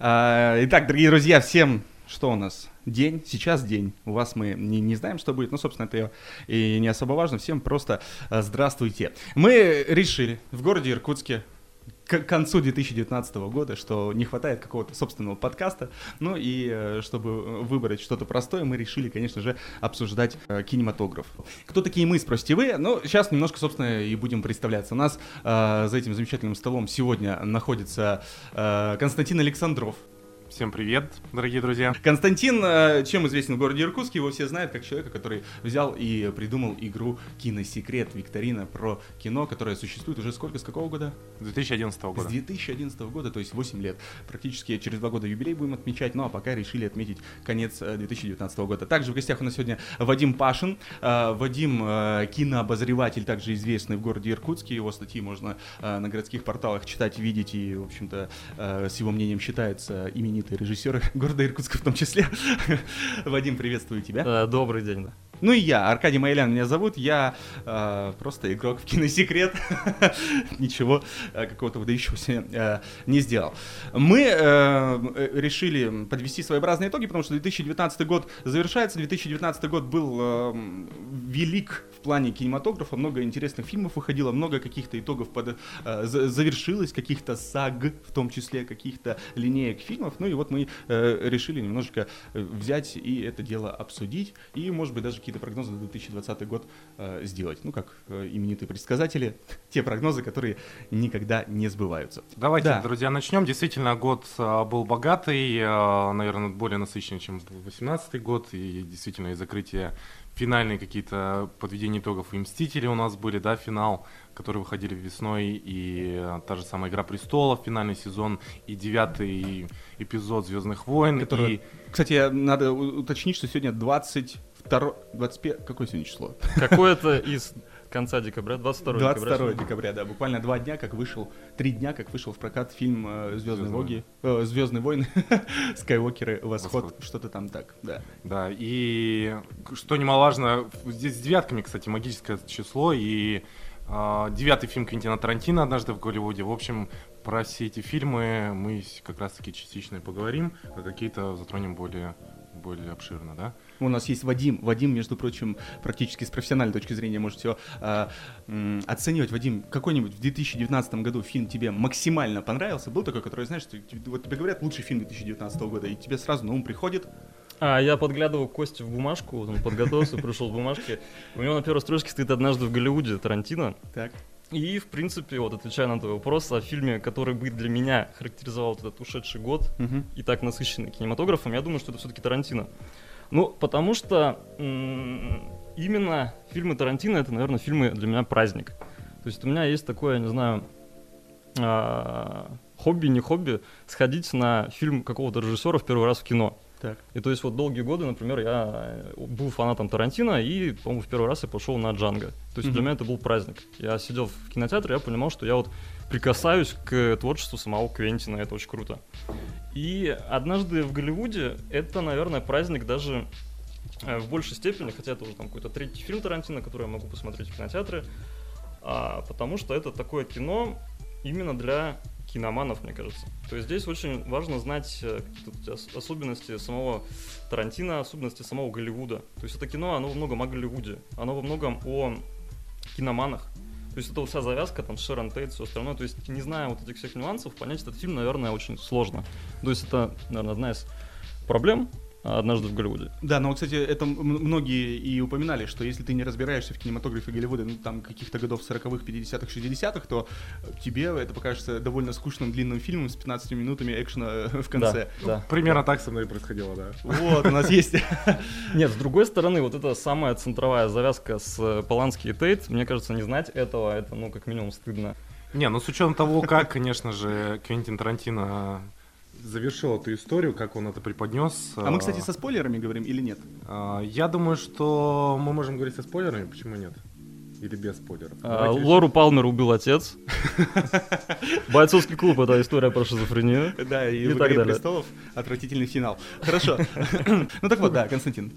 А, Итак, дорогие друзья, всем что у нас? День, сейчас день. У вас мы не, не знаем, что будет, но, собственно, это и не особо важно. Всем просто а, здравствуйте. Мы решили в городе Иркутске к концу 2019 года, что не хватает какого-то собственного подкаста. Ну и э, чтобы выбрать что-то простое, мы решили, конечно же, обсуждать э, кинематограф. Кто такие мы, спросите вы? Ну, сейчас немножко, собственно, и будем представляться. У нас э, за этим замечательным столом сегодня находится э, Константин Александров. Всем привет, дорогие друзья. Константин, э, чем известен в городе Иркутске, его все знают как человека, который взял и придумал игру «Киносекрет», викторина про кино, которая существует уже сколько, с какого года? 2011 года. С 2011 года, то есть 8 лет. Практически через два года юбилей будем отмечать, ну а пока решили отметить конец э, 2019 года. Также в гостях у нас сегодня Вадим Пашин. Э, Вадим э, кинообозреватель, также известный в городе Иркутске. Его статьи можно э, на городских порталах читать, видеть, и, в общем-то, э, с его мнением считается именитый режиссер города Иркутска в том числе. Вадим, приветствую тебя. Э, Добрый день. Ну и я, Аркадий Майлян меня зовут, я э, просто игрок в киносекрет, ничего э, какого-то выдающегося э, не сделал. Мы э, решили подвести своеобразные итоги, потому что 2019 год завершается, 2019 год был э, велик в плане кинематографа, много интересных фильмов выходило, много каких-то итогов под, э, за- завершилось, каких-то саг, в том числе каких-то линеек фильмов, ну и вот мы э, решили немножечко э, взять и это дело обсудить, и, может быть, даже какие-то прогнозы на 2020 год э, сделать. Ну, как э, именитые предсказатели, те прогнозы, которые никогда не сбываются. Давайте, Да. друзья, начнем. Действительно, год а, был богатый, а, наверное, более насыщенный, чем 2018 год. И действительно, и закрытие финальные какие-то подведения итогов и Мстители у нас были, да, финал, которые выходили весной, и а, та же самая Игра престолов, финальный сезон, и девятый эпизод Звездных войн. Который- и Кстати, надо уточнить, что сегодня 22... 25... Какое сегодня число? Какое-то из конца декабря, 22 декабря. 22 сегодня. декабря, да. Буквально два дня, как вышел, три дня, как вышел в прокат фильм Звездные «Звездные Воги, Звездные войны, Скайуокеры, Восход, «Восход». что-то там так, да. Да, и что немаловажно, здесь с девятками, кстати, магическое число, и а, девятый фильм Квентина Тарантино «Однажды в Голливуде». В общем, про все эти фильмы мы как раз-таки частично и поговорим, а какие-то затронем более, более обширно, да? У нас есть Вадим. Вадим, между прочим, практически с профессиональной точки зрения может все оценивать. Вадим, какой-нибудь в 2019 году фильм тебе максимально понравился? Был такой, который, знаешь, ты- вот тебе говорят лучший фильм 2019 года, и тебе сразу на ум приходит А, я подглядывал Кости в бумажку, он подготовился, пришел в бумажке. У него на первой строчке стоит «Однажды в Голливуде» Тарантино. так. И, в принципе, вот отвечая на твой вопрос, о фильме, который бы для меня характеризовал этот ушедший год и так насыщенный кинематографом, я думаю, что это все-таки Тарантино. Ну, потому что именно фильмы Тарантино это, наверное, фильмы для меня праздник. То есть у меня есть такое, я не знаю, а, хобби, не хобби, сходить на фильм какого-то режиссера в первый раз в кино. Так. И то есть вот долгие годы, например, я э, был фанатом Тарантино, и, по-моему, в первый раз я пошел на Джанго. То есть Мгм. для меня это был праздник. Я сидел в кинотеатре, я понимал, что я вот прикасаюсь к творчеству самого Квентина, это очень круто. И однажды в Голливуде это, наверное, праздник даже э, в большей степени, хотя это уже там какой-то третий фильм Тарантино, который я могу посмотреть в кинотеатре, а, потому что это такое кино именно для киноманов, мне кажется. То есть здесь очень важно знать э, какие-то особенности самого Тарантино, особенности самого Голливуда. То есть это кино, оно во многом о Голливуде, оно во многом о киноманах. То есть это вся завязка, там, Шерон Тейт, все остальное. То есть, не зная вот этих всех нюансов, понять этот фильм, наверное, очень сложно. То есть это, наверное, одна из проблем однажды в Голливуде. Да, но, кстати, это многие и упоминали, что если ты не разбираешься в кинематографе Голливуда, ну, там, каких-то годов 40-х, 50-х, 60-х, то тебе это покажется довольно скучным длинным фильмом с 15 минутами экшена э, в конце. Да, да. Примерно так со мной и происходило, да. Вот, у нас есть... Нет, с другой стороны, вот эта самая центровая завязка с э, Полански и Тейт, мне кажется, не знать этого, это, ну, как минимум, стыдно. Не, ну с учетом того, как, конечно же, Квентин Тарантино завершил эту историю, как он это преподнес. А мы, кстати, со спойлерами говорим или нет? А, Я думаю, что мы можем говорить со спойлерами, почему нет? Или без спойлеров? А. Лору Палмер убил отец. Бойцовский клуб это история про шизофрению. Да, и, И в так «Игре далее. престолов» отвратительный финал. Хорошо. Ну так вот, да, Константин.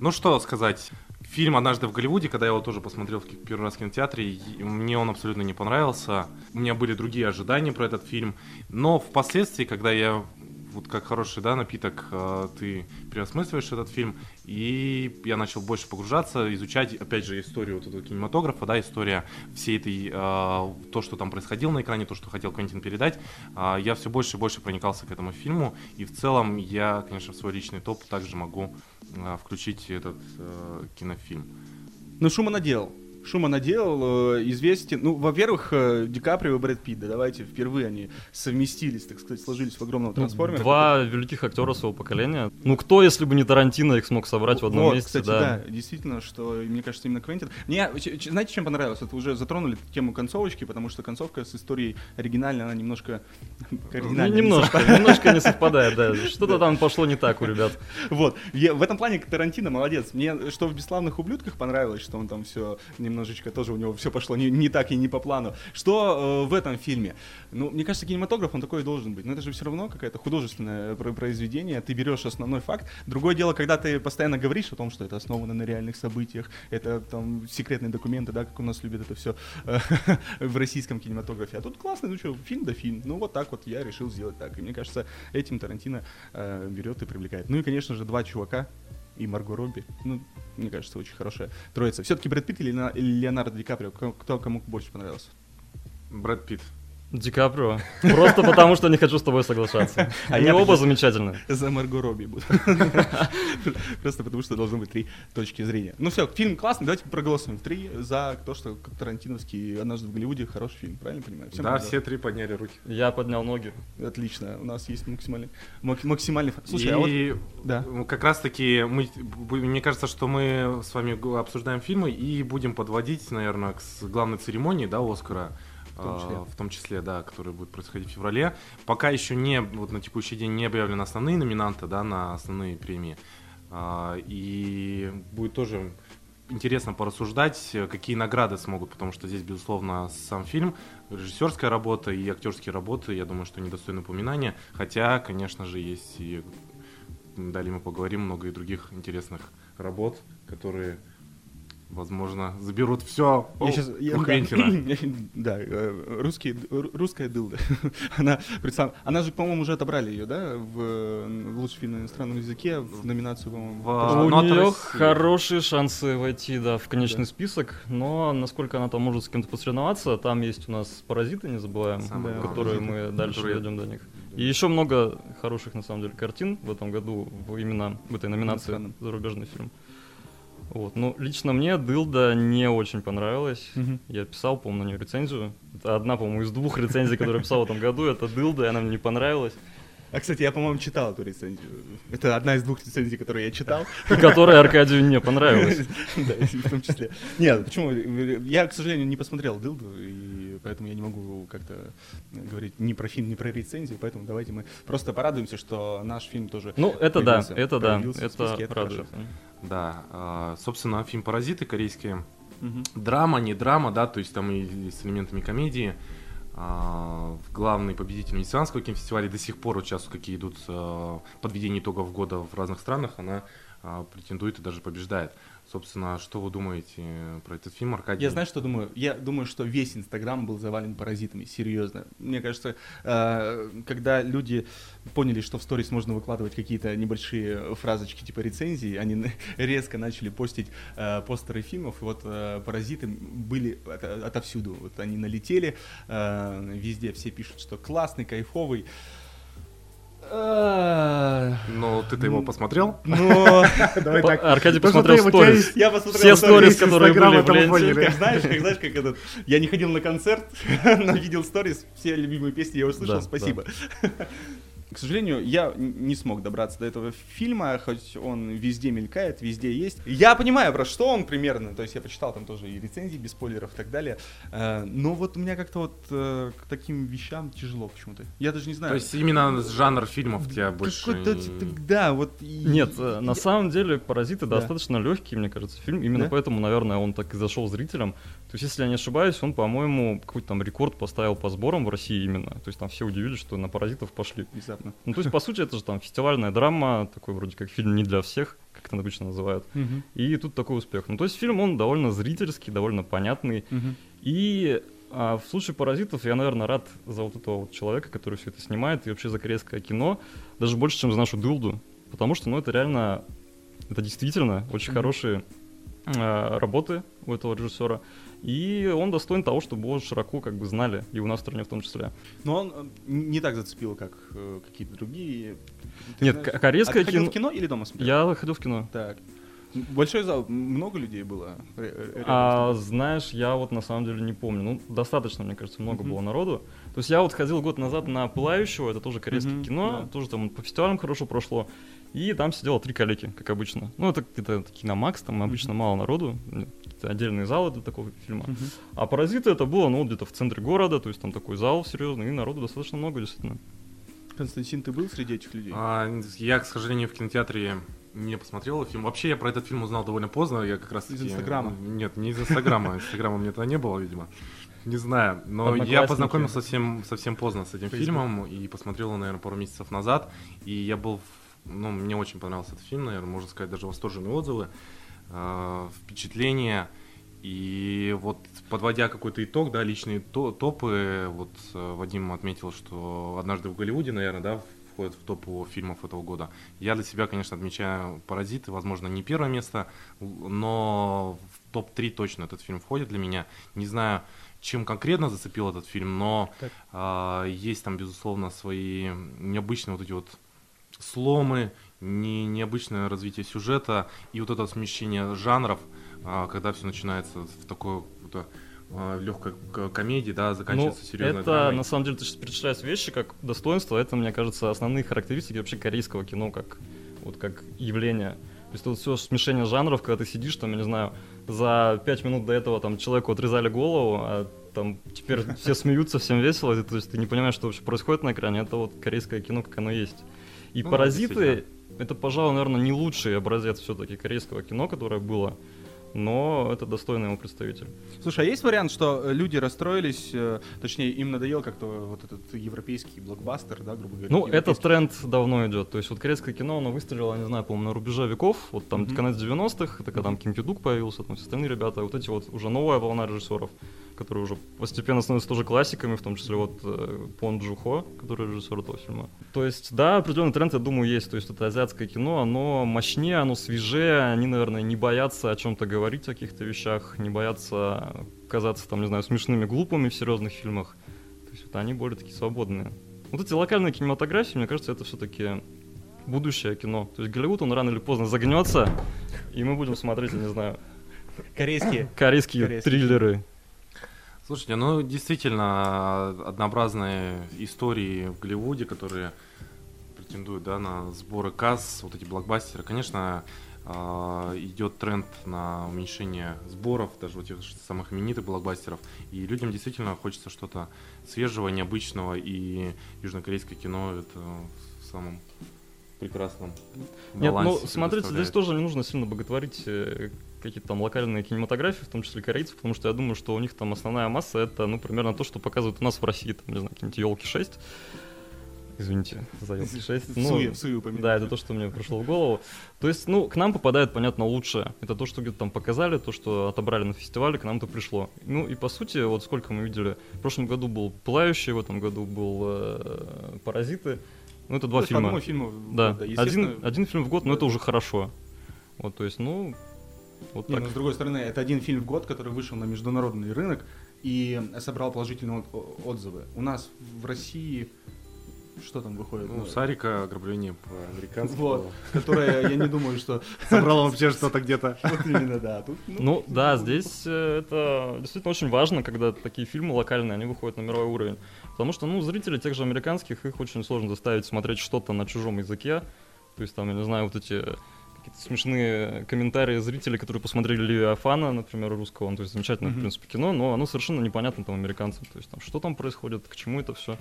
Ну что сказать, фильм «Однажды в Голливуде», когда я его тоже посмотрел в первый раз в кинотеатре, мне он абсолютно не понравился. У меня были другие ожидания про этот фильм. Но впоследствии, когда я вот как хороший да, напиток, э, ты переосмысливаешь этот фильм, и я начал больше погружаться, изучать, опять же, историю вот этого кинематографа, да, история всей этой, э, то, что там происходило на экране, то, что хотел Квентин передать. Э, я все больше и больше проникался к этому фильму, и в целом я, конечно, в свой личный топ также могу включить этот э, кинофильм. Ну, шума наделал. Шума наделал, э, известен. Ну, во-первых, э, Ди Каприо и Брэд Питт, да, давайте, впервые они совместились, так сказать, сложились в огромном Ну, трансформере. Два великих актера своего поколения. Ну, кто, если бы не Тарантино, их смог собрать в одном Вот, месте, кстати, да. да. действительно, что, мне кажется, именно Квентин. Мне, знаете, чем понравилось? Вы уже затронули тему концовочки, потому что концовка с историей оригинальной, она немножко... Ну, оригинальная не немножко, немножко не совпадает, да. Что-то там пошло не так у ребят. Вот. В этом плане Тарантино молодец. Мне что в «Бесславных ублюдках» понравилось, что он там все немножечко тоже у него все пошло не, не так и не по плану. Что э, в этом фильме? Ну, мне кажется, кинематограф, он такой и должен быть. Но это же все равно какое-то художественное про- произведение. Ты берешь основной факт. Другое дело, когда ты постоянно говоришь о том, что это основано на реальных событиях, это там секретные документы, да, как у нас любят это все в российском кинематографе. А тут классно, ну что, фильм да фильм. Ну вот так вот я решил сделать так. И мне кажется, этим Тарантино э, берет и привлекает. Ну и, конечно же, два чувака и Марго Робби. Ну, мне кажется, очень хорошая троица. Все-таки Брэд Питт или, Леона- или Леонардо Ди Каприо? Кто кому больше понравился? Брэд Питт. Ди Каприо. Просто потому, что не хочу с тобой соглашаться. А Они я оба замечательны. За Марго Робби буду. Просто потому, что должно быть три точки зрения. Ну все, фильм классный, давайте проголосуем. Три за то, что Тарантиновский «Однажды в Голливуде» хороший фильм, правильно понимаю? Да, все три подняли руки. Я поднял ноги. Отлично, у нас есть максимальный, мак- максимальный... Слушай, а вот... как раз таки мы, бу- мне кажется, что мы с вами обсуждаем фильмы и будем подводить, наверное, к главной церемонии, да, Оскара. В том числе. а, в том числе, да, которая будет происходить в феврале. Пока еще не, вот на текущий день не объявлены основные номинанты, да, на основные премии. А, и будет тоже интересно порассуждать, какие награды смогут, потому что здесь, безусловно, сам фильм, режиссерская работа и актерские работы, я думаю, что недостойны упоминания. Хотя, конечно же, есть и далее мы поговорим много и других интересных работ, которые, возможно, заберут все Я щас- я- у да, Квентина. Да, э, русский, ру- русская дылда. Она, представ- она же, по-моему, уже отобрали ее, да, в, в лучший фильм на иностранном языке, в номинацию, по-моему. В- У нее России. хорошие шансы войти, да, в конечный Да. список, но насколько она там может с кем-то посоревноваться, там есть у нас паразиты, не забываем, Самое Да. которые «Паразиты», мы дальше которые- дойдем до них. И еще много хороших, на самом деле, картин в этом году, именно в этой номинации зарубежный фильм. Вот. Ну, лично мне Дылда не очень понравилась. Мгм. Я писал, по-моему, на нее рецензию. Это одна, по-моему, из двух рецензий, которые я писал в этом году. Это Дылда, и она мне не понравилась. А, кстати, я, по-моему, читал эту рецензию. Это одна из двух рецензий, которые я читал. И которая Аркадию не понравилась. Да, в том числе. Нет, почему? Я, к сожалению, не посмотрел Дылду, и поэтому я не могу как-то говорить ни про фильм, ни про рецензию, поэтому давайте мы просто порадуемся, что наш фильм тоже Ну, это да, это да, это списке, это радует. Да, а, собственно, фильм «Паразиты» корейские. Мгм. Драма, не драма, да, то есть там и с элементами комедии. А, Главный победитель Венецианского кинофестиваля до сих пор вот сейчас, какие идут а, подведения итогов года в разных странах, она претендует и даже побеждает. Собственно, что вы думаете про этот фильм, Аркадий? Я знаю, что думаю. Я думаю, что весь Инстаграм был завален паразитами, серьезно. Мне кажется, э, когда люди поняли, что в сторис можно выкладывать какие-то небольшие фразочки типа рецензии, они резко начали постить э, постеры фильмов, и вот э, паразиты были ото- отовсюду. Вот они налетели, везде все пишут, что классный, кайфовый. Ну, ты-то его посмотрел? Давай По- Аркадий посмотрел сторис. я посмотрел Все сторис. которые были в ленте. Как знаешь, как знаешь, как этот. Я не ходил на концерт, но видел сторис, все любимые песни я услышал, спасибо. К сожалению, я не смог добраться до этого фильма, хоть он везде мелькает, везде есть. Я понимаю, про что он примерно, то есть я почитал там тоже и рецензии без спойлеров и так далее. Э, Но вот у меня как-то вот э, к таким вещам тяжело почему-то. Я даже не знаю. То есть именно жанр фильмов тебя больше... Да, вот. Нет, э, на самом деле «Паразиты» достаточно легкий, мне кажется, фильм. Именно поэтому, наверное, он так и зашел зрителям. То есть, если я не ошибаюсь, он, по-моему, какой-то там рекорд поставил по сборам в России именно. То есть там все удивились, что на «Паразитов» пошли. Внезапно. Ну, то есть, по сути, это же там фестивальная драма, такой вроде как фильм не для всех, как это обычно называют. И тут такой успех. Ну, то есть фильм, он довольно зрительский, довольно понятный. И а в случае «Паразитов» я, наверное, рад за вот этого вот человека, который все это снимает, и вообще за корейское кино, даже больше, чем за нашу дылду, потому что, ну, это реально, это действительно очень Мгм. хорошие работы у этого режиссера, и он достоин того, чтобы его широко как бы знали, и у нас в стране в том числе. Но он э, не так зацепил, как э, какие-то другие. Ты Нет, знаешь? корейское а ты ходил кино- в кино или дома смотрел? Я ходил в кино. Так. Большой зал, много людей было? рядом А знаешь, я вот на самом деле не помню. Ну, достаточно, мне кажется, много Мгм. было народу. То есть я вот ходил год назад на Пылающего, это тоже корейское Мгм, кино, да. тоже там по фестивалям хорошо прошло. И там сидело три калеки, как обычно. Ну, это где-то киномакс, там обычно мало народу, отдельные залы для такого фильма. Мгм. А «Паразиты» это было, ну, где-то в центре города, то есть там такой зал серьезный, и народу достаточно много, действительно. Константин, ты был среди этих людей? А, я, к сожалению, в кинотеатре не посмотрел фильм. Вообще, я про этот фильм узнал довольно поздно. Я как раз Из Инстаграма? Нет, не из Инстаграма. Инстаграма у меня тогда не было, видимо. Не знаю, но я познакомился совсем, совсем поздно с этим Facebook. фильмом и посмотрел его, наверное, пару месяцев назад. И я был, в- ну, мне очень понравился этот фильм, наверное, можно сказать, даже восторженные отзывы, э, впечатления. И вот подводя какой-то итог, да, личные то- топы, вот э, Вадим отметил, что однажды в Голливуде, наверное, да, входит в топ фильмов этого года. Я для себя, конечно, отмечаю «Паразиты», возможно, не первое место, но в топ-3 точно этот фильм входит для меня. Не знаю, чем конкретно зацепил этот фильм, но Так. а, есть там, безусловно, свои необычные вот эти вот сломы, не, необычное развитие сюжета и вот это смещение жанров, а, когда все начинается в такой какой-то легкой комедии, да, заканчивается ну, серьезной это, драмой. на самом деле, ты сейчас перечисляешь вещи как достоинство, это, мне кажется, основные характеристики вообще корейского кино, как, вот как явление. То есть вот все смешение жанров, когда ты сидишь, там, я не знаю, за пять минут до этого там человеку отрезали голову, а там теперь все смеются, всем весело, то есть ты не понимаешь, что вообще происходит на экране, это вот корейское кино, как оно есть. И Ну, «Паразиты» это, пожалуй, наверное, не лучший образец все-таки корейского кино, которое было, но это достойный его представитель. Слушай, а есть вариант, что э, люди расстроились, э, точнее, им надоел как-то вот этот европейский блокбастер, да, грубо говоря? Ну, этот тренд давно идет. То есть вот корейское кино, оно выстрелило, не знаю, по-моему, на рубеже веков. Вот там Мгм. конец 90-х, это когда там Ким Кидук появился, там все остальные ребята. Вот эти вот уже новая волна режиссеров, которые уже постепенно становятся тоже классиками, в том числе вот э, Пон Джу Хо, который режиссер этого фильма. То есть, да, определенный тренд, я думаю, есть. То есть это азиатское кино, оно мощнее, оно свежее, они, наверное, не боятся о чем-то говорить, о каких-то вещах, не боятся казаться, там, не знаю, смешными, глупыми в серьезных фильмах. То есть вот они более такие свободные. Вот эти локальные кинематографии, мне кажется, это все-таки будущее кино. То есть Голливуд, он рано или поздно загнется, и мы будем смотреть, я не знаю, Корейские. корейские, Корейские триллеры. Слушайте, ну действительно однообразные истории в Голливуде, которые претендуют да, на сборы касс, вот эти блокбастеры. Конечно, а, идет тренд на уменьшение сборов, даже вот тех самых именитых блокбастеров. И людям действительно хочется что-то свежего, необычного, и южнокорейское кино это в самом прекрасном Нет, ну балансе смотрите, здесь тоже не нужно сильно боготворить э, какие-то там локальные кинематографии, в том числе корейцев, потому что я думаю, что у них там основная масса это, ну, примерно то, что показывают у нас в России, там, не знаю, какие-нибудь елки 6. Извините за елки 6. Ну, Суи, суи упомянули. Да, это то, что мне пришло в голову. То есть, ну, к нам попадает, понятно, лучшее. Это то, что где-то там показали, то, что отобрали на фестивале, к нам-то пришло. Ну, и по сути, вот сколько мы видели, в прошлом году был «Пылающий», в этом году был э, «Паразиты». Ну, это два То по фильма. одному фильму Да, год, да, один, один фильм в год, но это уже хорошо. Вот, то есть, ну, вот Не, так. но с другой стороны, это один фильм в год, который вышел на международный рынок и собрал положительные отзывы. У нас в России что там выходит? Ну, Сарика ограбление по-американски. Вот, которое, я не думаю, что Собрал вообще что-то где-то. вот именно, да. Тут, Ну да, здесь э, это действительно очень важно, когда такие фильмы локальные, они выходят на мировой уровень. Потому что, ну, зрители тех же американских, их очень сложно заставить смотреть что-то на чужом языке. То есть там, я не знаю, вот эти какие-то смешные комментарии зрителей, которые посмотрели Левиафана, например, русского, ну, то есть замечательное, в Мгм. принципе, кино, но оно совершенно непонятно там американцам. То есть там, что там происходит, к чему это все.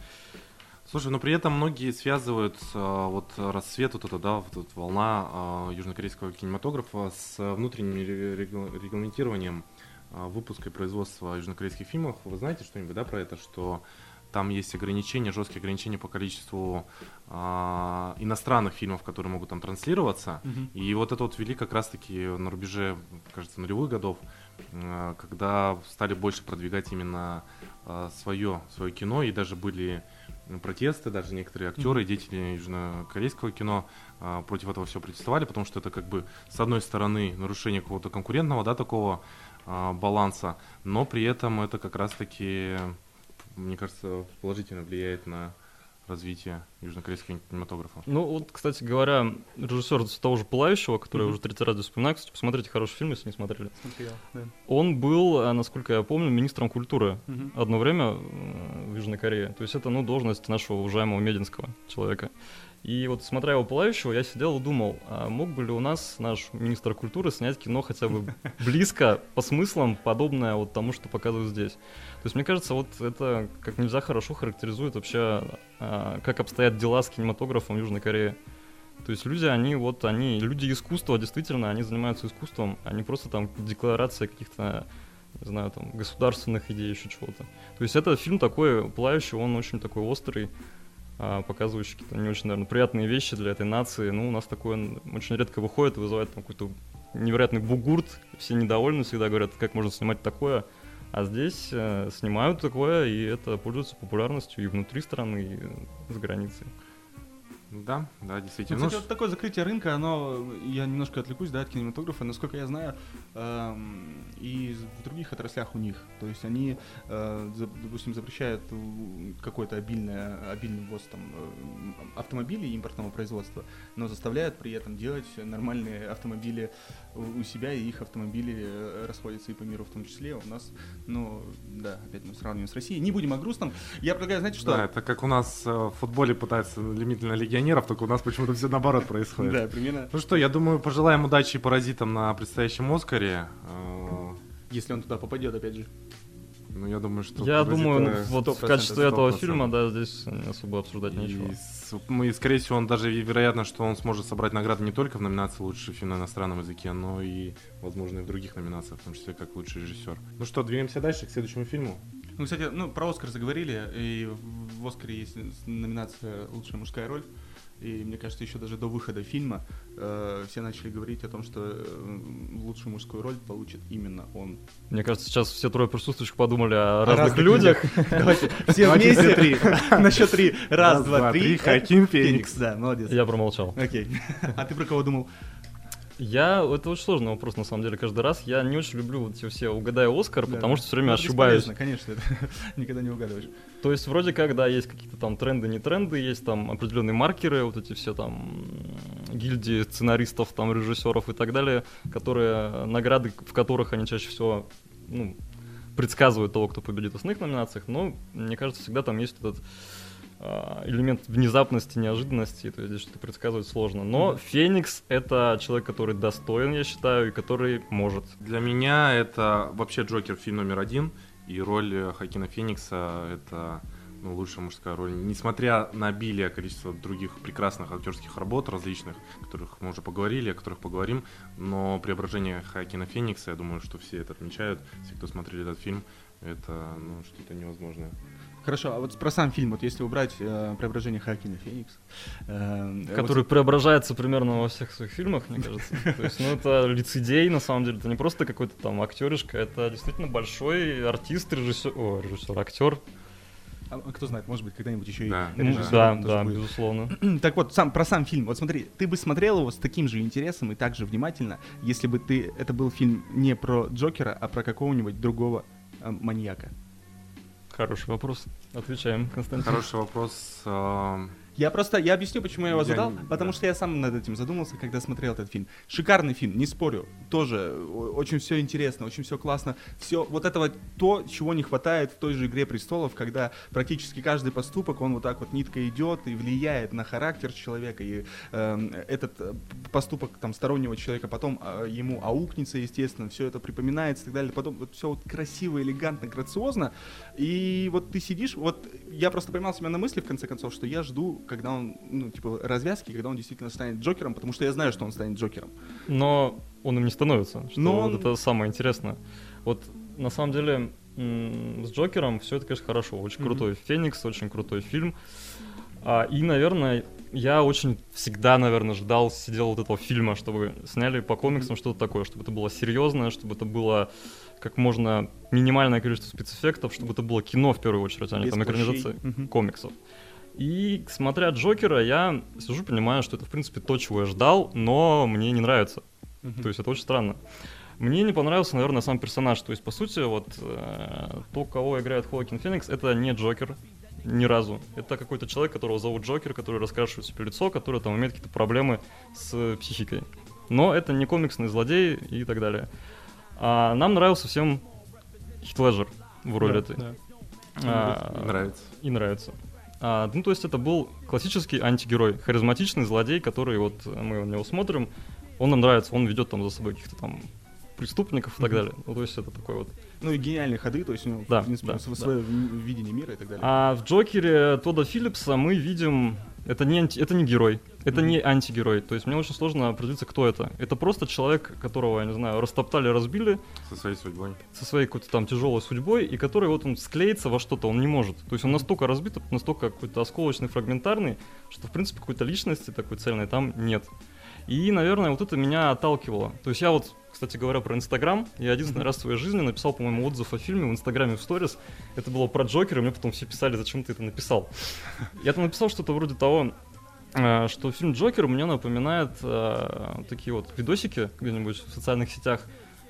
Слушай, но при этом многие связывают а, вот расцвет, вот это, да, вот эта волна а, южнокорейского кинематографа с внутренним ре- регла- регламентированием а, выпуска и производства южнокорейских фильмов. Вы знаете что-нибудь, да, про это, что там есть ограничения, жесткие ограничения по количеству а, иностранных фильмов, которые могут там транслироваться. Мгм. И вот это вот ввели как раз-таки на рубеже, кажется, нулевых годов, э, когда стали больше продвигать именно а, свое, свое кино, и даже были протесты, даже некоторые актеры, деятели южнокорейского кино а, против этого все протестовали, потому что это как бы с одной стороны нарушение какого-то конкурентного, да, такого а, баланса, но при этом это как раз-таки, мне кажется, положительно влияет на развития южнокорейского кинематографа. Ну вот, кстати говоря, режиссер того же «Пылающего», который mm-hmm. уже третий раз здесь вспоминаю, кстати, посмотрите хороший фильм, если не смотрели. Смотрел, да. Он был, а, насколько я помню, министром культуры mm-hmm. одно время в Южной Корее. То есть это, ну, должность нашего уважаемого Мединского человека. И вот смотря его «Пылающего», я сидел и думал, а мог бы ли у нас наш министр культуры снять кино хотя бы близко по смыслам, подобное вот тому, что показывают здесь. То есть мне кажется, вот это как нельзя хорошо характеризует вообще, а, как обстоят дела с кинематографом Южной Корее. То есть люди, они вот, они, люди искусства, действительно, они занимаются искусством, а не просто там декларация каких-то, не знаю, там, государственных идей, еще чего-то. То есть это фильм такой, плавающий, он очень такой острый, а, показывающий какие-то не очень, наверное, приятные вещи для этой нации. Ну, у нас такое очень редко выходит, вызывает какой-то невероятный бугурт. Все недовольны всегда говорят, как можно снимать такое. А здесь э, снимают такое, и это пользуется популярностью и внутри страны, и за границей. Да, да, действительно. Ну, кстати, вот такое закрытие рынка, оно, я немножко отвлекусь, да, от кинематографа, насколько я знаю, эм, и в других отраслях у них. То есть они, э, допустим, запрещают какой-то обильный, обильный ввоз там, э, автомобилей импортного производства, но заставляют при этом делать нормальные автомобили у себя, и их автомобили э, расходятся и по миру в том числе. У нас, ну, да, опять мы сравниваем с Россией. Не будем о грустном. Я предлагаю, знаете что? Да, это как у нас э, в футболе пытаются лимит на легионеров, только у нас почему-то все наоборот происходит. Да, примерно. Ну что, я думаю, пожелаем удачи паразитам на предстоящем Оскаре. Э, Если он туда попадет, опять же. Ну, я думаю, что... Я думаю, ну, вот в качестве этого фильма, да, здесь особо обсуждать и, нечего. Ну, и, скорее всего, он даже, вероятно, что он сможет собрать награды не только в номинации «Лучший фильм на иностранном языке», но и, возможно, и в других номинациях, в том числе как «Лучший режиссер». Ну что, двигаемся дальше к следующему фильму. Ну, кстати, ну, про «Оскар» заговорили, и в «Оскаре» есть номинация «Лучшая мужская роль». И мне кажется, еще даже до выхода фильма э, все начали говорить о том, что э, лучшую мужскую роль получит именно он. Мне кажется, сейчас все трое присутствующих подумали о, разных, людях. Давайте все вместе. три. На счет три. Раз, два, три. Хаким Феникс. Да, молодец. Я промолчал. Окей. А ты про кого думал? Я, это очень сложный вопрос, на самом деле, каждый раз. Я не очень люблю вот эти все «Угадай Оскар», да, потому что все время ошибаюсь. конечно, никогда не угадываешь. То есть вроде как, да, есть какие-то там тренды, не тренды, есть там определенные маркеры, вот эти все там гильдии сценаристов, там режиссеров и так далее, которые, награды, в которых они чаще всего, ну, предсказывают того, кто победит в основных номинациях, но, мне кажется, всегда там есть этот элемент внезапности, неожиданности, то есть здесь что-то предсказывать сложно. Но Феникс — это человек, который достоин, я считаю, и который может. Для меня это вообще Джокер фильм номер один, и роль э, Хакина Феникса — это ну, лучшая мужская роль. Несмотря на обилие количества других прекрасных актерских работ различных, о которых мы уже поговорили, о которых поговорим, но преображение Хакина Феникса, я думаю, что все это отмечают, все, кто смотрели этот фильм, это ну, что-то невозможное. Хорошо, а вот про сам фильм, вот если убрать э, преображение Хакина Феникс, э, который вот... преображается примерно во всех своих фильмах, мне кажется. То есть, ну это лицедей, на самом деле, это не просто какой-то там актеришка, это действительно большой артист, режиссер, о, режиссер, актер. А, а кто знает, может быть, когда-нибудь еще да. и режиссер. Да, да, будет. безусловно. так вот, сам, про сам фильм. Вот смотри, ты бы смотрел его с таким же интересом и так же внимательно, если бы ты это был фильм не про Джокера, а про какого-нибудь другого э, маньяка. Хороший вопрос. Отвечаем, Константин. Хороший вопрос. Я просто, я объясню, почему я его задал, я, потому да. что я сам над этим задумался, когда смотрел этот фильм. Шикарный фильм, не спорю, тоже очень все интересно, очень все классно. Все вот этого, то, чего не хватает в той же «Игре престолов», когда практически каждый поступок, он вот так вот нитка идет и влияет на характер человека, и эм, э, этот поступок там стороннего человека потом э, ему аукнется, естественно, все это припоминается и так далее, потом вот все вот красиво, элегантно, грациозно, и вот ты сидишь, вот я просто поймал себя на мысли, в конце концов, что я жду когда он, ну, типа, развязки, когда он действительно станет Джокером, потому что я знаю, что он станет Джокером. Но он им не становится, что Но он... это самое интересное. Вот, на самом деле, с Джокером все это, конечно, хорошо. Очень mm-hmm. крутой Феникс, очень крутой фильм. А, и, наверное, я очень всегда, наверное, ждал, сидел вот этого фильма, чтобы сняли по комиксам что-то такое, чтобы это было серьезное, чтобы это было как можно минимальное количество спецэффектов, чтобы это было кино в первую очередь, а не Без там экранизация. Мгм. комиксов. И смотря Джокера, я сижу, понимаю, что это, в принципе, то, чего я ждал, но мне не нравится. Мгм. То есть это очень странно. Мне не понравился, наверное, сам персонаж. То есть, по сути, вот э, то, кого играет Хоакин Феникс, это не Джокер ни разу. Это какой-то человек, которого зовут Джокер, который раскрашивает себе лицо, который там имеет какие-то проблемы с психикой. Но это не комиксный злодей и так далее. А нам нравился всем Хит Леджер в роли Да, этой. да. А, Нравится. и нравится. А, ну, то есть это был классический антигерой, харизматичный злодей, который вот мы на него смотрим, он нам нравится, он ведет там за собой каких-то там преступников и так далее. Ну, то есть это такой вот. Ну и гениальные ходы, то есть у него, Да, в принципе, да, св- да. свое ви- видение мира и так далее. А в Джокере Тодда Филлипса мы видим, это не, анти- это не герой, это Мгм. не антигерой. То есть мне очень сложно определиться, кто это. Это просто человек, которого, я не знаю, растоптали, разбили, Со своей судьбой. со своей какой-то там тяжелой судьбой, и который вот он склеится во что-то, он не может. То есть он настолько разбит, настолько какой-то осколочный, фрагментарный, что, в принципе, какой-то личности такой цельной там нет. И, наверное, вот это меня отталкивало. То есть я вот, кстати говоря, про Инстаграм, я единственный раз в своей жизни написал, по-моему, отзыв о фильме в Инстаграме в сторис. Это было про Джокера, и мне потом все писали, зачем ты это написал. Я там написал что-то вроде того, э, что фильм Джокер мне напоминает э, такие вот видосики где-нибудь в социальных сетях,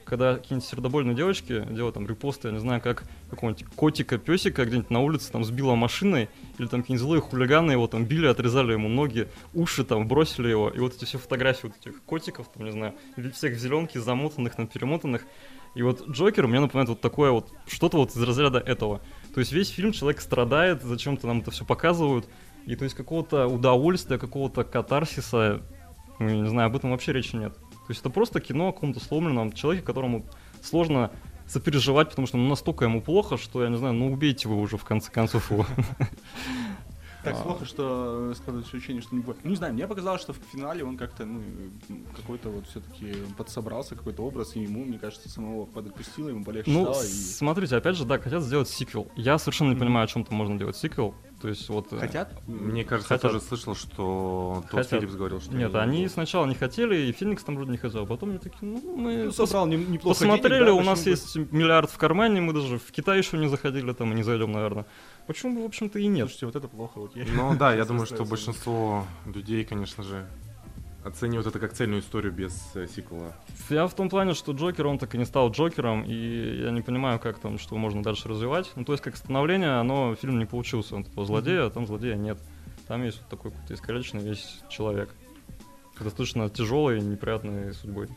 когда какие-нибудь сердобольные девочки делают там репосты, я не знаю, как какого-нибудь котика, песика где-нибудь на улице там сбила машиной, или там какие-нибудь злые хулиганы его там били, отрезали ему ноги, уши там, бросили его, и вот эти все фотографии вот этих котиков, там, не знаю, всех в зеленке, замотанных, там, перемотанных, и вот Джокер мне напоминает вот такое вот, что-то вот из разряда этого. То есть весь фильм человек страдает, зачем-то нам это все показывают, и то есть какого-то удовольствия, какого-то катарсиса, ну, я не знаю, об этом вообще речи нет. То есть это просто кино о каком-то сломленном человеке, которому сложно сопереживать, потому что ну, настолько ему плохо, что, я не знаю, ну убейте вы уже в конце концов его. Так А. плохо, что складывается ощущение, что не будет. Ну, не знаю, мне показалось, что в финале он как-то, ну, какой-то вот все-таки подсобрался, какой-то образ, и ему, мне кажется, самого подотпустило, ему полегче Ну, стало. И... смотрите, опять же, да, хотят сделать сиквел. Я совершенно не Мгм. понимаю, о чем там можно делать сиквел. То есть вот... э, Хотят? Мне кажется, Хотят. я тоже слышал, что Хотят. Филлипс говорил, что... Нет, они сначала не хотели, и Феникс там вроде не хотел, а потом они такие, ну, мы Ну, пос- собрал не- неплохо посмотрели, денег, да, у нас бы- есть миллиард в кармане, мы даже в Китай еще не заходили, там и не зайдем, наверное. Почему бы, в общем-то, и нет? Слушайте, вот это плохо. Вот я- Ну да, я думаю, что большинство людей, конечно же, оценивают это как цельную историю без э, сиквела. Я в том плане, что Джокер, он так и не стал Джокером, и я не понимаю, как там, что можно дальше развивать. Ну, то есть, как становление, оно, фильм не получился, он такого злодея, а там злодея нет. Там есть вот такой какой-то искалеченный весь человек. Достаточно тяжелой и неприятной судьбой.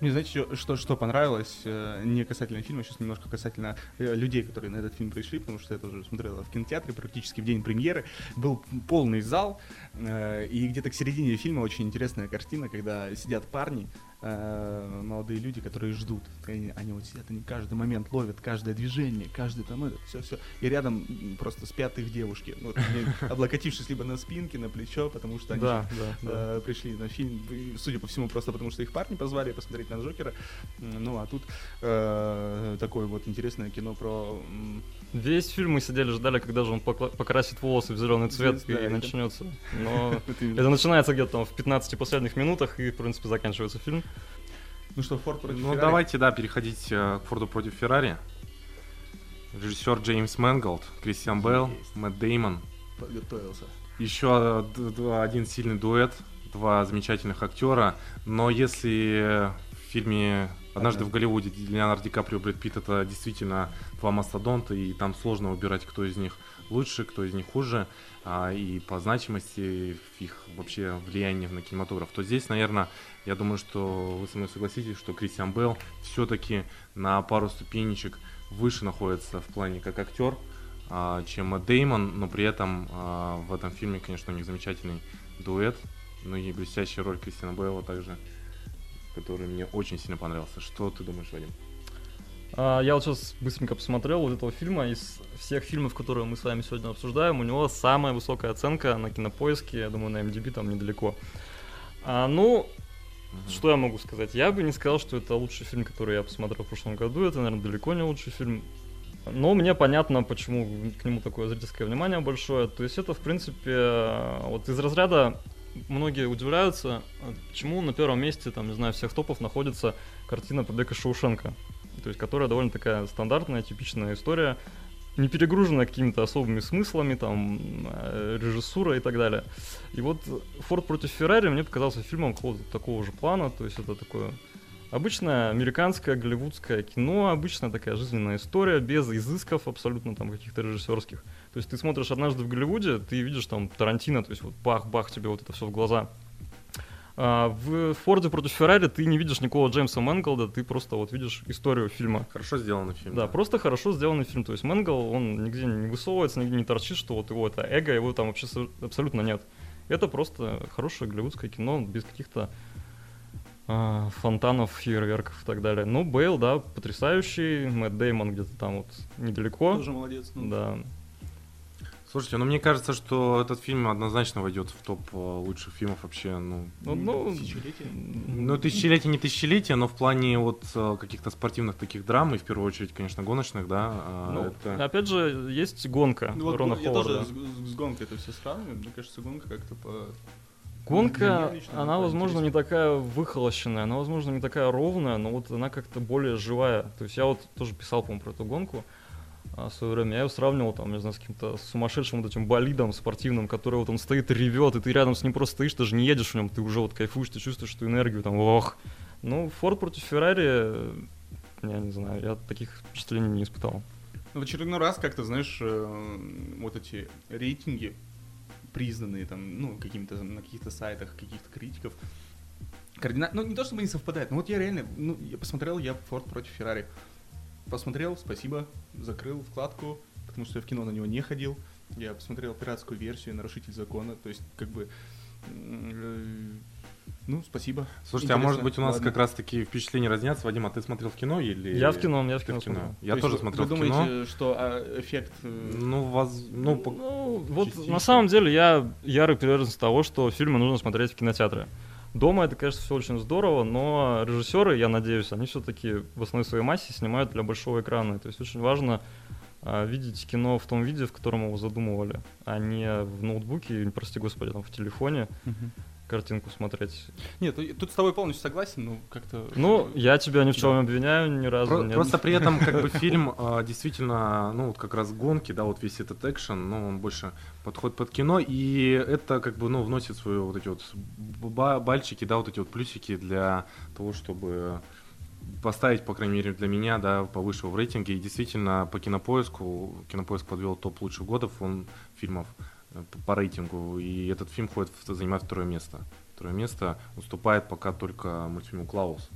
Мне, знаете, что, что, что понравилось, э, не касательно фильма, сейчас немножко касательно э, людей, которые на этот фильм пришли, потому что я тоже смотрел в кинотеатре практически в день премьеры. Был полный зал, э, и где-то к середине фильма очень интересная картина, когда сидят парни, э, молодые люди, которые ждут. Они, они вот сидят, они каждый момент ловят, каждое движение, каждый там это, все-все. И рядом просто спят их девушки, ну, вот, облокотившись либо на спинке, на плечо, потому что они Да, да, да. э, пришли на фильм, судя по всему, просто потому что их парни позвали посмотреть на Джокера. Ну, а тут э, такое вот интересное кино про... Весь фильм мы сидели, ждали, когда же он покрасит волосы в зеленый цвет Да, и это- начнется. Но это начинается где-то там в 15 последних минутах, и, в принципе, заканчивается фильм. Ну что, Форд против Ну Феррари? давайте, да, переходить э, к Форду против Феррари. Режиссер Джеймс Мэнголд, Кристиан Белл, Есть. Мэтт Деймон. Подготовился. Еще д- д- один сильный дуэт, два замечательных актера. Но если в фильме «Однажды в Голливуде» Леонардо Ди Каприо и Брэд Питт это действительно два мастодонта, и там сложно выбирать, кто из них лучше, кто из них хуже, а, и по значимости их вообще влияние на кинематограф, то здесь, наверное, я думаю, что вы со мной согласитесь, что Кристиан Белл все-таки на пару ступенечек выше находится в плане как актер, а, чем Мэтт Деймон, но при этом а, в этом фильме, конечно, у них замечательный дуэт, ну и блестящая роль Кристиана Белла также, который мне очень сильно понравился. Что ты думаешь, Вадим? А, Я вот сейчас быстренько посмотрел вот этого фильма. Из всех фильмов, которые мы с вами сегодня обсуждаем, у него самая высокая оценка на кинопоиске, я думаю, на MDB там недалеко. А, ну, что я могу сказать? Я бы не сказал, что это лучший фильм, который я посмотрел в прошлом году. Это, наверное, далеко не лучший фильм. Но мне понятно, почему к нему такое зрительское внимание большое. То есть это, в принципе, вот из разряда многие удивляются, почему на первом месте, там, не знаю, всех топов находится картина «Побег из Шоушенка». То есть которая довольно такая стандартная, типичная история, не перегружена какими-то особыми смыслами, там, э, режиссура и так далее. И вот «Форд против Феррари» мне показался фильмом какого-то такого же плана, то есть это такое обычное американское голливудское кино, обычная такая жизненная история, без изысков абсолютно там каких-то режиссерских. То есть ты смотришь однажды в Голливуде, ты видишь там Тарантино, то есть вот бах-бах тебе вот это все в глаза. А в Форде против Феррари ты не видишь никакого Джеймса Мэнголда, ты просто вот видишь историю фильма. Хорошо сделанный фильм. Да, просто хорошо сделанный фильм. То есть Мэнгл, он нигде не высовывается, нигде не торчит, что вот его это эго, его там вообще со- абсолютно нет. Это просто хорошее голливудское кино без каких-то а, фонтанов, фейерверков и так далее. Ну, Бейл, да, потрясающий. Мэтт Деймон где-то там вот недалеко. Тоже молодец. ну. Да. Слушайте, ну мне кажется, что этот фильм однозначно войдет в топ э, лучших фильмов вообще, ну, Ну, ну, Тысячелетие. Ну, тысячелетие не тысячелетие, но в плане вот э, каких-то спортивных таких драм, и в первую очередь, конечно, гоночных, да, а, ну, это... опять же, есть гонка Ну, вот Рона я Ховарда. тоже с, с гонкой это все сравниваю. Мне кажется, гонка как-то по... Гонка, лично она, возможно, не такая выхолощенная, она, возможно, не такая ровная, но вот она как-то более живая. То есть я вот тоже писал, по-моему, про эту гонку в свое время. Я ее сравнивал, там, не знаю, с каким-то сумасшедшим вот этим болидом спортивным, который вот он стоит и ревет, и ты рядом с ним просто стоишь, даже не едешь в нем, ты уже вот кайфуешь, ты чувствуешь эту энергию, там, ох. Ну, Форд против Феррари, э, я не знаю, я таких впечатлений не испытал. В очередной раз как-то, знаешь, э, вот эти рейтинги, признанные там, ну, какими-то на каких-то сайтах, каких-то критиков, кардинально, ну, не то чтобы не совпадают, но вот я реально, ну, я посмотрел, я Форд против Феррари. Посмотрел, спасибо, закрыл вкладку, потому что я в кино на него не ходил. Я посмотрел пиратскую версию «Нарушитель закона», то есть, как бы, ну, спасибо. Слушайте, а может Интересно. быть у нас Ладно. как раз таки впечатления разнятся? Вадим, а ты смотрел в кино или... Я в кино, я в кино в кино. смотрел. Я То есть тоже вы- смотрел Вы в кино. думаете, что а, эффект... э, Ну, воз... ну, по- Ну, вот частично. на самом деле я ярый приверженец того, что фильмы нужно смотреть в кинотеатре. Дома это, конечно, все очень здорово, но режиссеры, я надеюсь, они все-таки в основной своей массе снимают для большого экрана. То есть очень важно а, видеть кино в том виде, в котором его задумывали, а не в ноутбуке, прости господи, там в телефоне картинку смотреть. Нет, ну, тут с тобой полностью согласен, но как-то... Ну, я тебя ни в чем не обвиняю ни разу. Про- нет. Просто при этом как бы фильм а, действительно, ну вот как раз гонки, да, вот весь этот экшен, ну он больше подходит под кино, и это как бы, ну, вносит свои вот эти вот ба- бальчики, да, вот эти вот плюсики для того, чтобы поставить, по крайней мере, для меня, да, повыше в рейтинге. И действительно, по кинопоиску, кинопоиск подвел топ лучших годов он фильмов по рейтингу, и этот фильм ходит, занимает второе место. Второе место уступает пока только мультфильму «Клаус».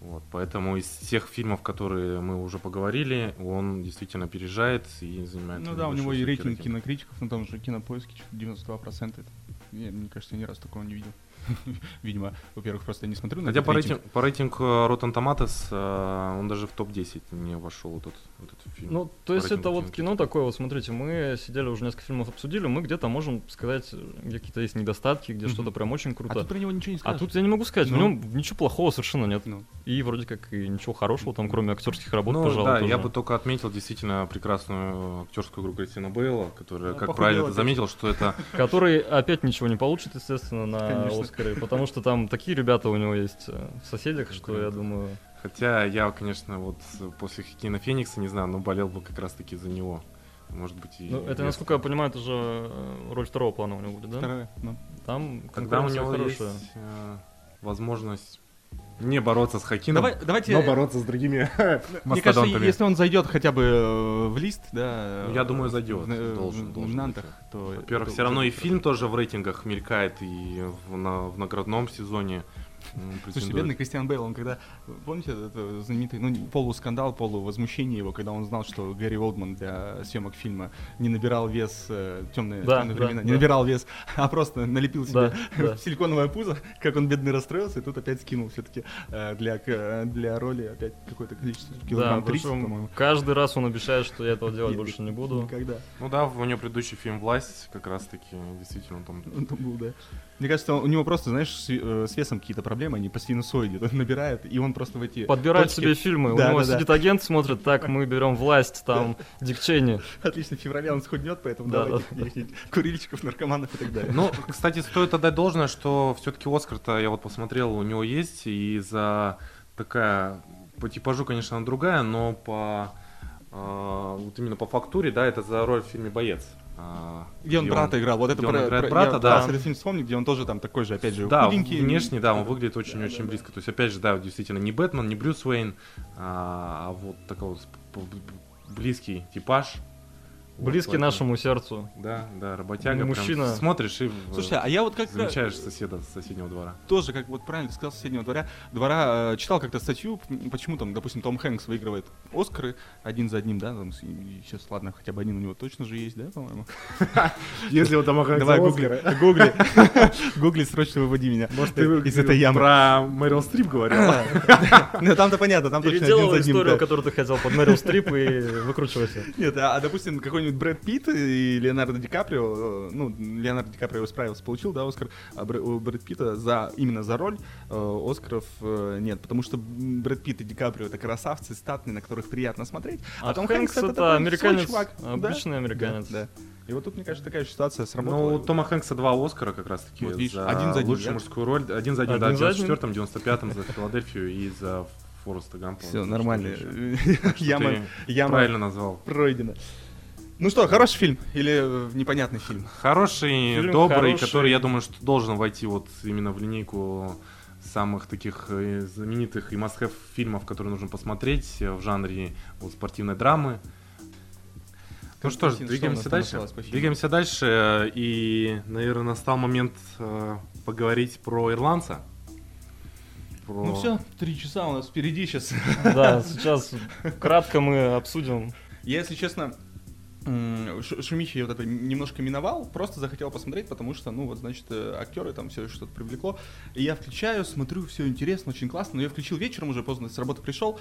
Вот, поэтому из всех фильмов, которые мы уже поговорили, он действительно опережает и занимает. Ну да, у него и большой рейтинг кинокритиков на том же кинопоиске что-то 92%. Это, я, мне кажется, я ни разу такого не видел. Видимо, во-первых, просто я не смотрю на Хотя по рейтингу, по рейтингу э, Rotten Tomatoes э, он даже в топ-10 не вошел этот, этот фильм. Ну, то есть это вот кино такое, вот смотрите, мы сидели уже несколько фильмов обсудили, мы где-то можем сказать, где какие-то есть недостатки, где что-то прям очень А круто. тут про него ничего не А скажешь. тут я не могу сказать, в Ну. нем ничего плохого совершенно нет. Ну, И вроде как и ничего хорошего там, кроме актерских работ, ну, пожалуй, да, тоже. я бы только отметил действительно прекрасную актерскую игру Кристина Бейла, которая, Да, как правильно ты заметил, что это Который опять ничего не получит, естественно, на Конечно. Оскаре, потому что там такие ребята у него есть э, в соседях, что я думаю... Хотя я, конечно, вот после Хикина Феникса, не знаю, но болел бы как раз-таки за него. Может быть, и... Ну, это, насколько я понимаю, это же э, роль второго плана у него будет, да? второе, ну. Там Когда у него хорошая. есть э, возможность не бороться с Хакином, Давай, давайте... но бороться с другими Мне кажется, мастодонтами. если он зайдет хотя бы э, в лист, да... Я э, думаю, зайдет. в, э, Должен, в должен номинантах, то... Во-первых, это все равно и фильм тоже в рейтингах мелькает, и в, на- в наградном сезоне. Слушай, бедный Кристиан Бейл, он когда, помните, это знаменитый, ну, полускандал, полувозмущение его, когда он знал, что Гэри Олдман для съемок фильма не набирал вес, э, темные, Да, темные да, времена, не да. набирал вес, а просто налепил себе Да, да. силиконовое пузо, как он бедный расстроился, и тут опять скинул все-таки для, к- для роли опять какое-то количество, Да, килограмм 30, причем по-моему. каждый раз он обещает, что я этого делать больше не буду. Никогда. Ну да, у него предыдущий фильм «Власть» как раз-таки, действительно, он там... Он там был, да. Мне кажется, у него просто, знаешь, с, э, с весом какие-то проблемы, они по синусоиде он набирает, и он просто в эти Подбирать точки- себе фильмы. Да, У него да, да. сидит агент, смотрит, так, мы берем власть, там, Дик Чейни. Отлично, в феврале он схуднет, поэтому Да, давайте да. каких-нибудь курильщиков, наркоманов и так далее. Ну, кстати, стоит отдать должное, что все-таки Оскар-то, я вот посмотрел, у него есть, и за такая по типажу, конечно, она другая, но по а, вот именно по фактуре, да, это за роль в фильме «Боец». А, Где он брата играл, вот это он про- играет про- брата, я да. этот фильм вспомнить, где он тоже там такой же, опять же, Да, худенький. внешне, да, он выглядит очень-очень близко. То есть, опять же, да, действительно, не Бэтмен, не Брюс Уэйн, а, а вот такой вот близкий типаж. Вот Близкий поэтому- нашему сердцу. Да, да, работяга. прям Мужчина. смотришь и Слушайте, а я вот как замечаешь соседа с соседнего двора. тоже, как вот правильно ты сказал, соседнего двора, двора э, читал как-то статью, почему там, допустим, Том Хэнкс выигрывает Оскары один за одним, да, там, сейчас, ладно, хотя бы один у него точно же есть, да, по-моему? Если вот там Давай, гугли, гугли, гугли, срочно выводи меня из этой ямы. Про Мэрил Стрип говорил. Ну, там-то понятно, там точно один за одним. историю, которую ты хотел под Мэрил Стрип и выкручивайся. Нет, а, а, допустим, какой-нибудь Брэд Питт и Леонардо Ди Каприо, э, ну, Леонардо Ди Каприо справился, получил, да, Оскар, а у Брэд Питта за, именно за роль э, Оскаров э, нет, потому что Брэд Питт и Ди Каприо это красавцы, статные, на которых приятно смотреть, а, А Том Хэнкс Хэнкс это, такой американец, чувак. Да, обычный американец. Да, да. И вот тут, мне кажется, такая ситуация Ну, сработала. у Тома Хэнкса два Оскара как раз таки Вот видишь, за один за один, лучшую да? мужскую роль. Один за один, да, Один в за один? 94-м, 95-м за Филадельфию и за Фореста Гампа. Все, нормально. Яма, яма Правильно назвал. пройдена. Ну что, хороший фильм или э, непонятный фильм? Хороший, Фильм добрый, хороший. который, я думаю, что должен войти вот именно в линейку самых таких э, знаменитых и must фильмов, которые нужно посмотреть э, в жанре вот, спортивной драмы. Ну что ж, двигаемся что дальше. Двигаемся дальше, и, наверное, настал момент э, поговорить про ирландца. Про- Ну все, три часа у нас впереди сейчас. Да, сейчас кратко мы обсудим. Я, если честно, Шумихи вот это немножко миновал, просто захотел посмотреть, потому что, ну, вот, значит, э, актеры там все что-то привлекло. И я включаю, смотрю, все интересно, очень классно, но я включил вечером уже поздно, с работы пришел,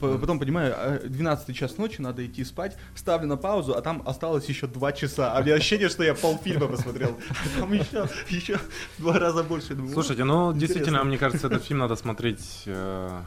потом понимаю, э, 12 час ночи, надо идти спать, ставлю на паузу, а там осталось еще два часа, а у меня ощущение, что я полфильма посмотрел. Там еще, еще в два раза больше. Думаю, Слушайте, ну интересно. действительно, мне кажется, этот фильм надо смотреть э,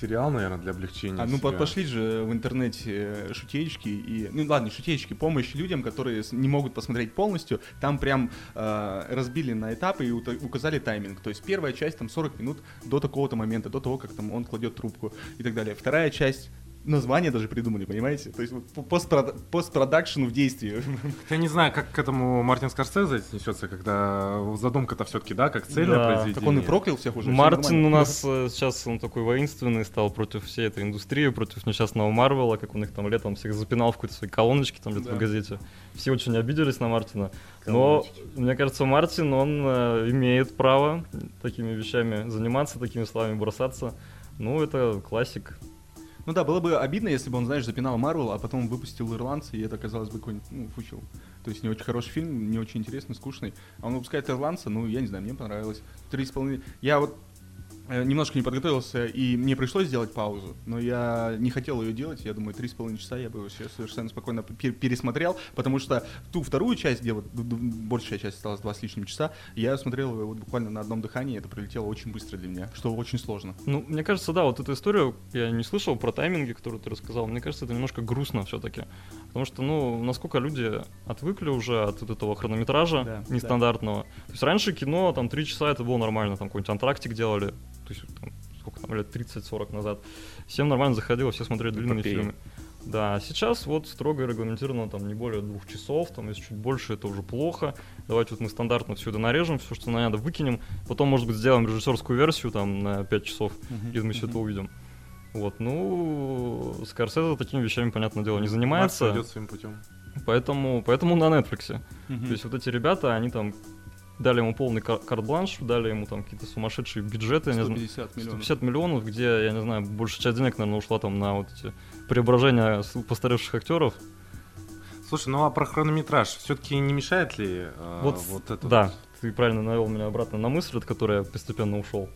сериал, наверное, для облегчения. А ну себя. пошли же в интернете э, шутеечки и ну ладно шутеечки помощь людям, которые не могут посмотреть полностью. Там прям э, разбили на этапы и указали тайминг. То есть первая часть там 40 минут до такого-то момента, до того как там он кладет трубку и так далее. Вторая часть название даже придумали, понимаете? То есть постпрод- постпродакшн в действии. Я не знаю, как к этому Мартин Скорсезе отнесется, когда задумка-то все-таки, да, как цельное Да. произведение. Так он и проклял всех уже. Мартин у нас э, сейчас он такой воинственный стал против всей этой индустрии, против несчастного Марвела, как он их там летом всех запинал в какой-то своей колоночке там где-то Да. в газете. Все очень обиделись на Мартина. Но, мне кажется, Мартин, он э, имеет право такими вещами заниматься, такими словами бросаться. Ну, это классик. Ну да, было бы обидно, если бы он, знаешь, запинал Марвел, а потом выпустил Ирландца, и это оказалось бы какой-нибудь, ну, фучел. То есть не очень хороший фильм, не очень интересный, скучный. А он выпускает Ирландца, ну, я не знаю, мне понравилось. Три с половиной... Я вот немножко не подготовился, и мне пришлось сделать паузу, но я не хотел ее делать, я думаю, три с половиной часа я бы сейчас совершенно спокойно пе- пересмотрел, потому что ту вторую часть, где вот большая часть осталась два с лишним часа, я смотрел ее вот буквально на одном дыхании, это пролетело очень быстро для меня, что очень сложно. Ну, мне кажется, да, вот эту историю я не слышал про тайминги, которую ты рассказал. Мне кажется, это немножко грустно все-таки. Потому что, ну, насколько люди отвыкли уже от вот этого хронометража Да, нестандартного. То есть раньше кино, там, три часа это было нормально, там, какой-нибудь антрактик делали. То есть, там, сколько там, лет 30-40 назад. Всем нормально заходило, все смотрели длинные фильмы. Да, а сейчас вот строго регламентировано там не более двух часов, там если чуть больше, это уже плохо. Давайте вот мы стандартно все это нарежем, все, что надо, выкинем. Потом, может быть, сделаем режиссерскую версию там на 5 часов, и мы все это увидим. Вот, ну, Скорсезе такими вещами, понятное дело, не Марс занимается, идет своим путем. поэтому, поэтому на Netflix. Мгм. То есть вот эти ребята, они там дали ему полный кар- карт-бланш, дали ему там какие-то сумасшедшие бюджеты, я не знаю, 150 миллионов. 150 миллионов, где, я не знаю, большая часть денег, наверное, ушла там на вот эти преображения постаревших актеров. Слушай, ну а про хронометраж все-таки не мешает ли э, Вот, вот, это? да, вот? ты правильно навел меня обратно на мысль, от которой я постепенно ушел.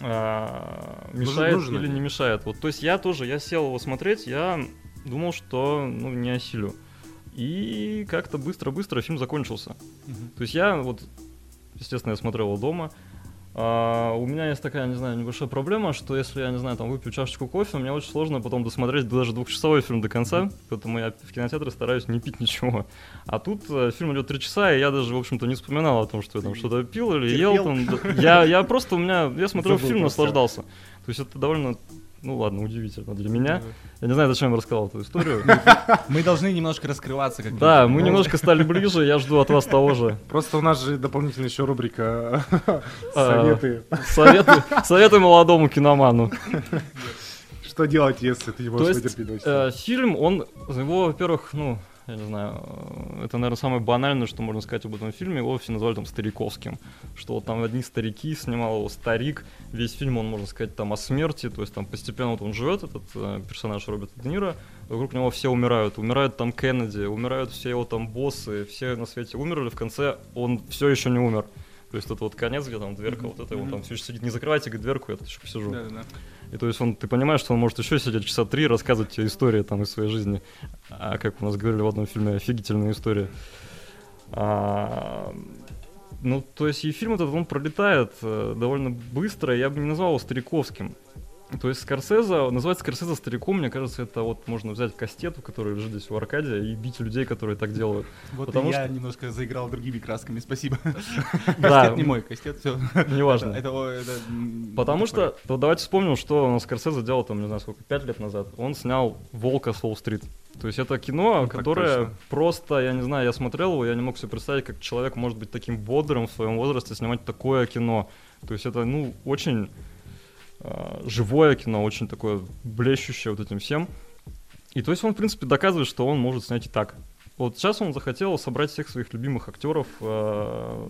А, мешает нужно или ли? не мешает? Вот, то есть я тоже, я сел его смотреть, я думал, что ну, не осилю. И как-то быстро-быстро фильм закончился. Мгм. То есть я вот, естественно, я смотрел его дома. А, у меня есть такая, не знаю, небольшая проблема, что если я, не знаю, там выпью чашечку кофе, мне очень сложно потом досмотреть даже двухчасовой фильм до конца, поэтому я в кинотеатре стараюсь не пить ничего. А тут э, фильм идет три часа, и я даже, в общем-то, не вспоминал о том, что я там что-то пил или Терпел. ел. Там, я, я просто, у меня, я смотрел Забыл фильм, наслаждался. То есть это довольно ну ладно, удивительно для меня. Я не знаю, зачем я рассказал эту историю. Мы должны немножко раскрываться. Как Да, мы немножко стали ближе, я жду от вас того же. Просто у нас же дополнительно еще рубрика А, советы. Советы, советы молодому киноману. Что делать, если ты не То можешь есть, вытерпеть э, фильм, он, его, во-первых, ну, я не знаю, э, это, наверное, самое банальное, что можно сказать об этом фильме, его все назвали там стариковским, что вот там одни старики, снимал его старик, весь фильм, он, можно сказать, там о смерти, то есть там постепенно вот он живет, этот э, персонаж Роберта Де Ниро, вокруг него все умирают, умирают там Кеннеди, умирают все его там боссы, все на свете умерли, в конце он все еще не умер. То есть это вот конец, где там дверка, вот это, и он там все еще сидит, не закрывайте говорит, дверку, я тут еще посижу. Да, да, да. И то есть он, ты понимаешь, что он может еще сидеть часа три рассказывать тебе истории там из своей жизни. А как у нас говорили в одном фильме, офигительная история. А, ну, то есть и фильм этот, он пролетает э, довольно быстро, я бы не назвал его стариковским. То есть Скорсезе, называть Скорсезе стариком, мне кажется, это вот можно взять кастету, который лежит здесь у Аркадия, и бить людей, которые так делают. Вот Потому я что- немножко заиграл другими красками, спасибо. Кастет не мой, кастет, все. Неважно. Потому что, давайте вспомним, что Скорсезе делал там, не знаю сколько, пять лет назад. Он снял «Волка с Уолл-стрит». То есть это кино, Ну, которое просто, я не знаю, я смотрел его, я не мог себе представить, как человек может быть таким бодрым в своем возрасте, снимать такое кино. То есть это, ну, очень живое кино, очень такое блещущее вот этим всем. И то есть он, в принципе, доказывает, что он может снять и так. Вот сейчас он захотел собрать всех своих любимых актеров, э,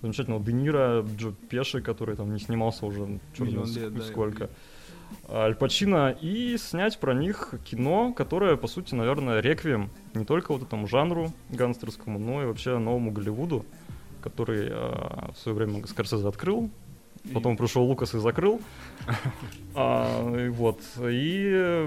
замечательного Де Ниро, Джо Пеши, который там не снимался уже черт знает лет, да, сколько. Аль Пачино, и снять про них кино, которое, по сути, наверное, реквием не только вот этому жанру гангстерскому, но и вообще новому Голливуду, который э, в свое время Скорсезе открыл, потом пришел Лукас и закрыл. А, и вот. И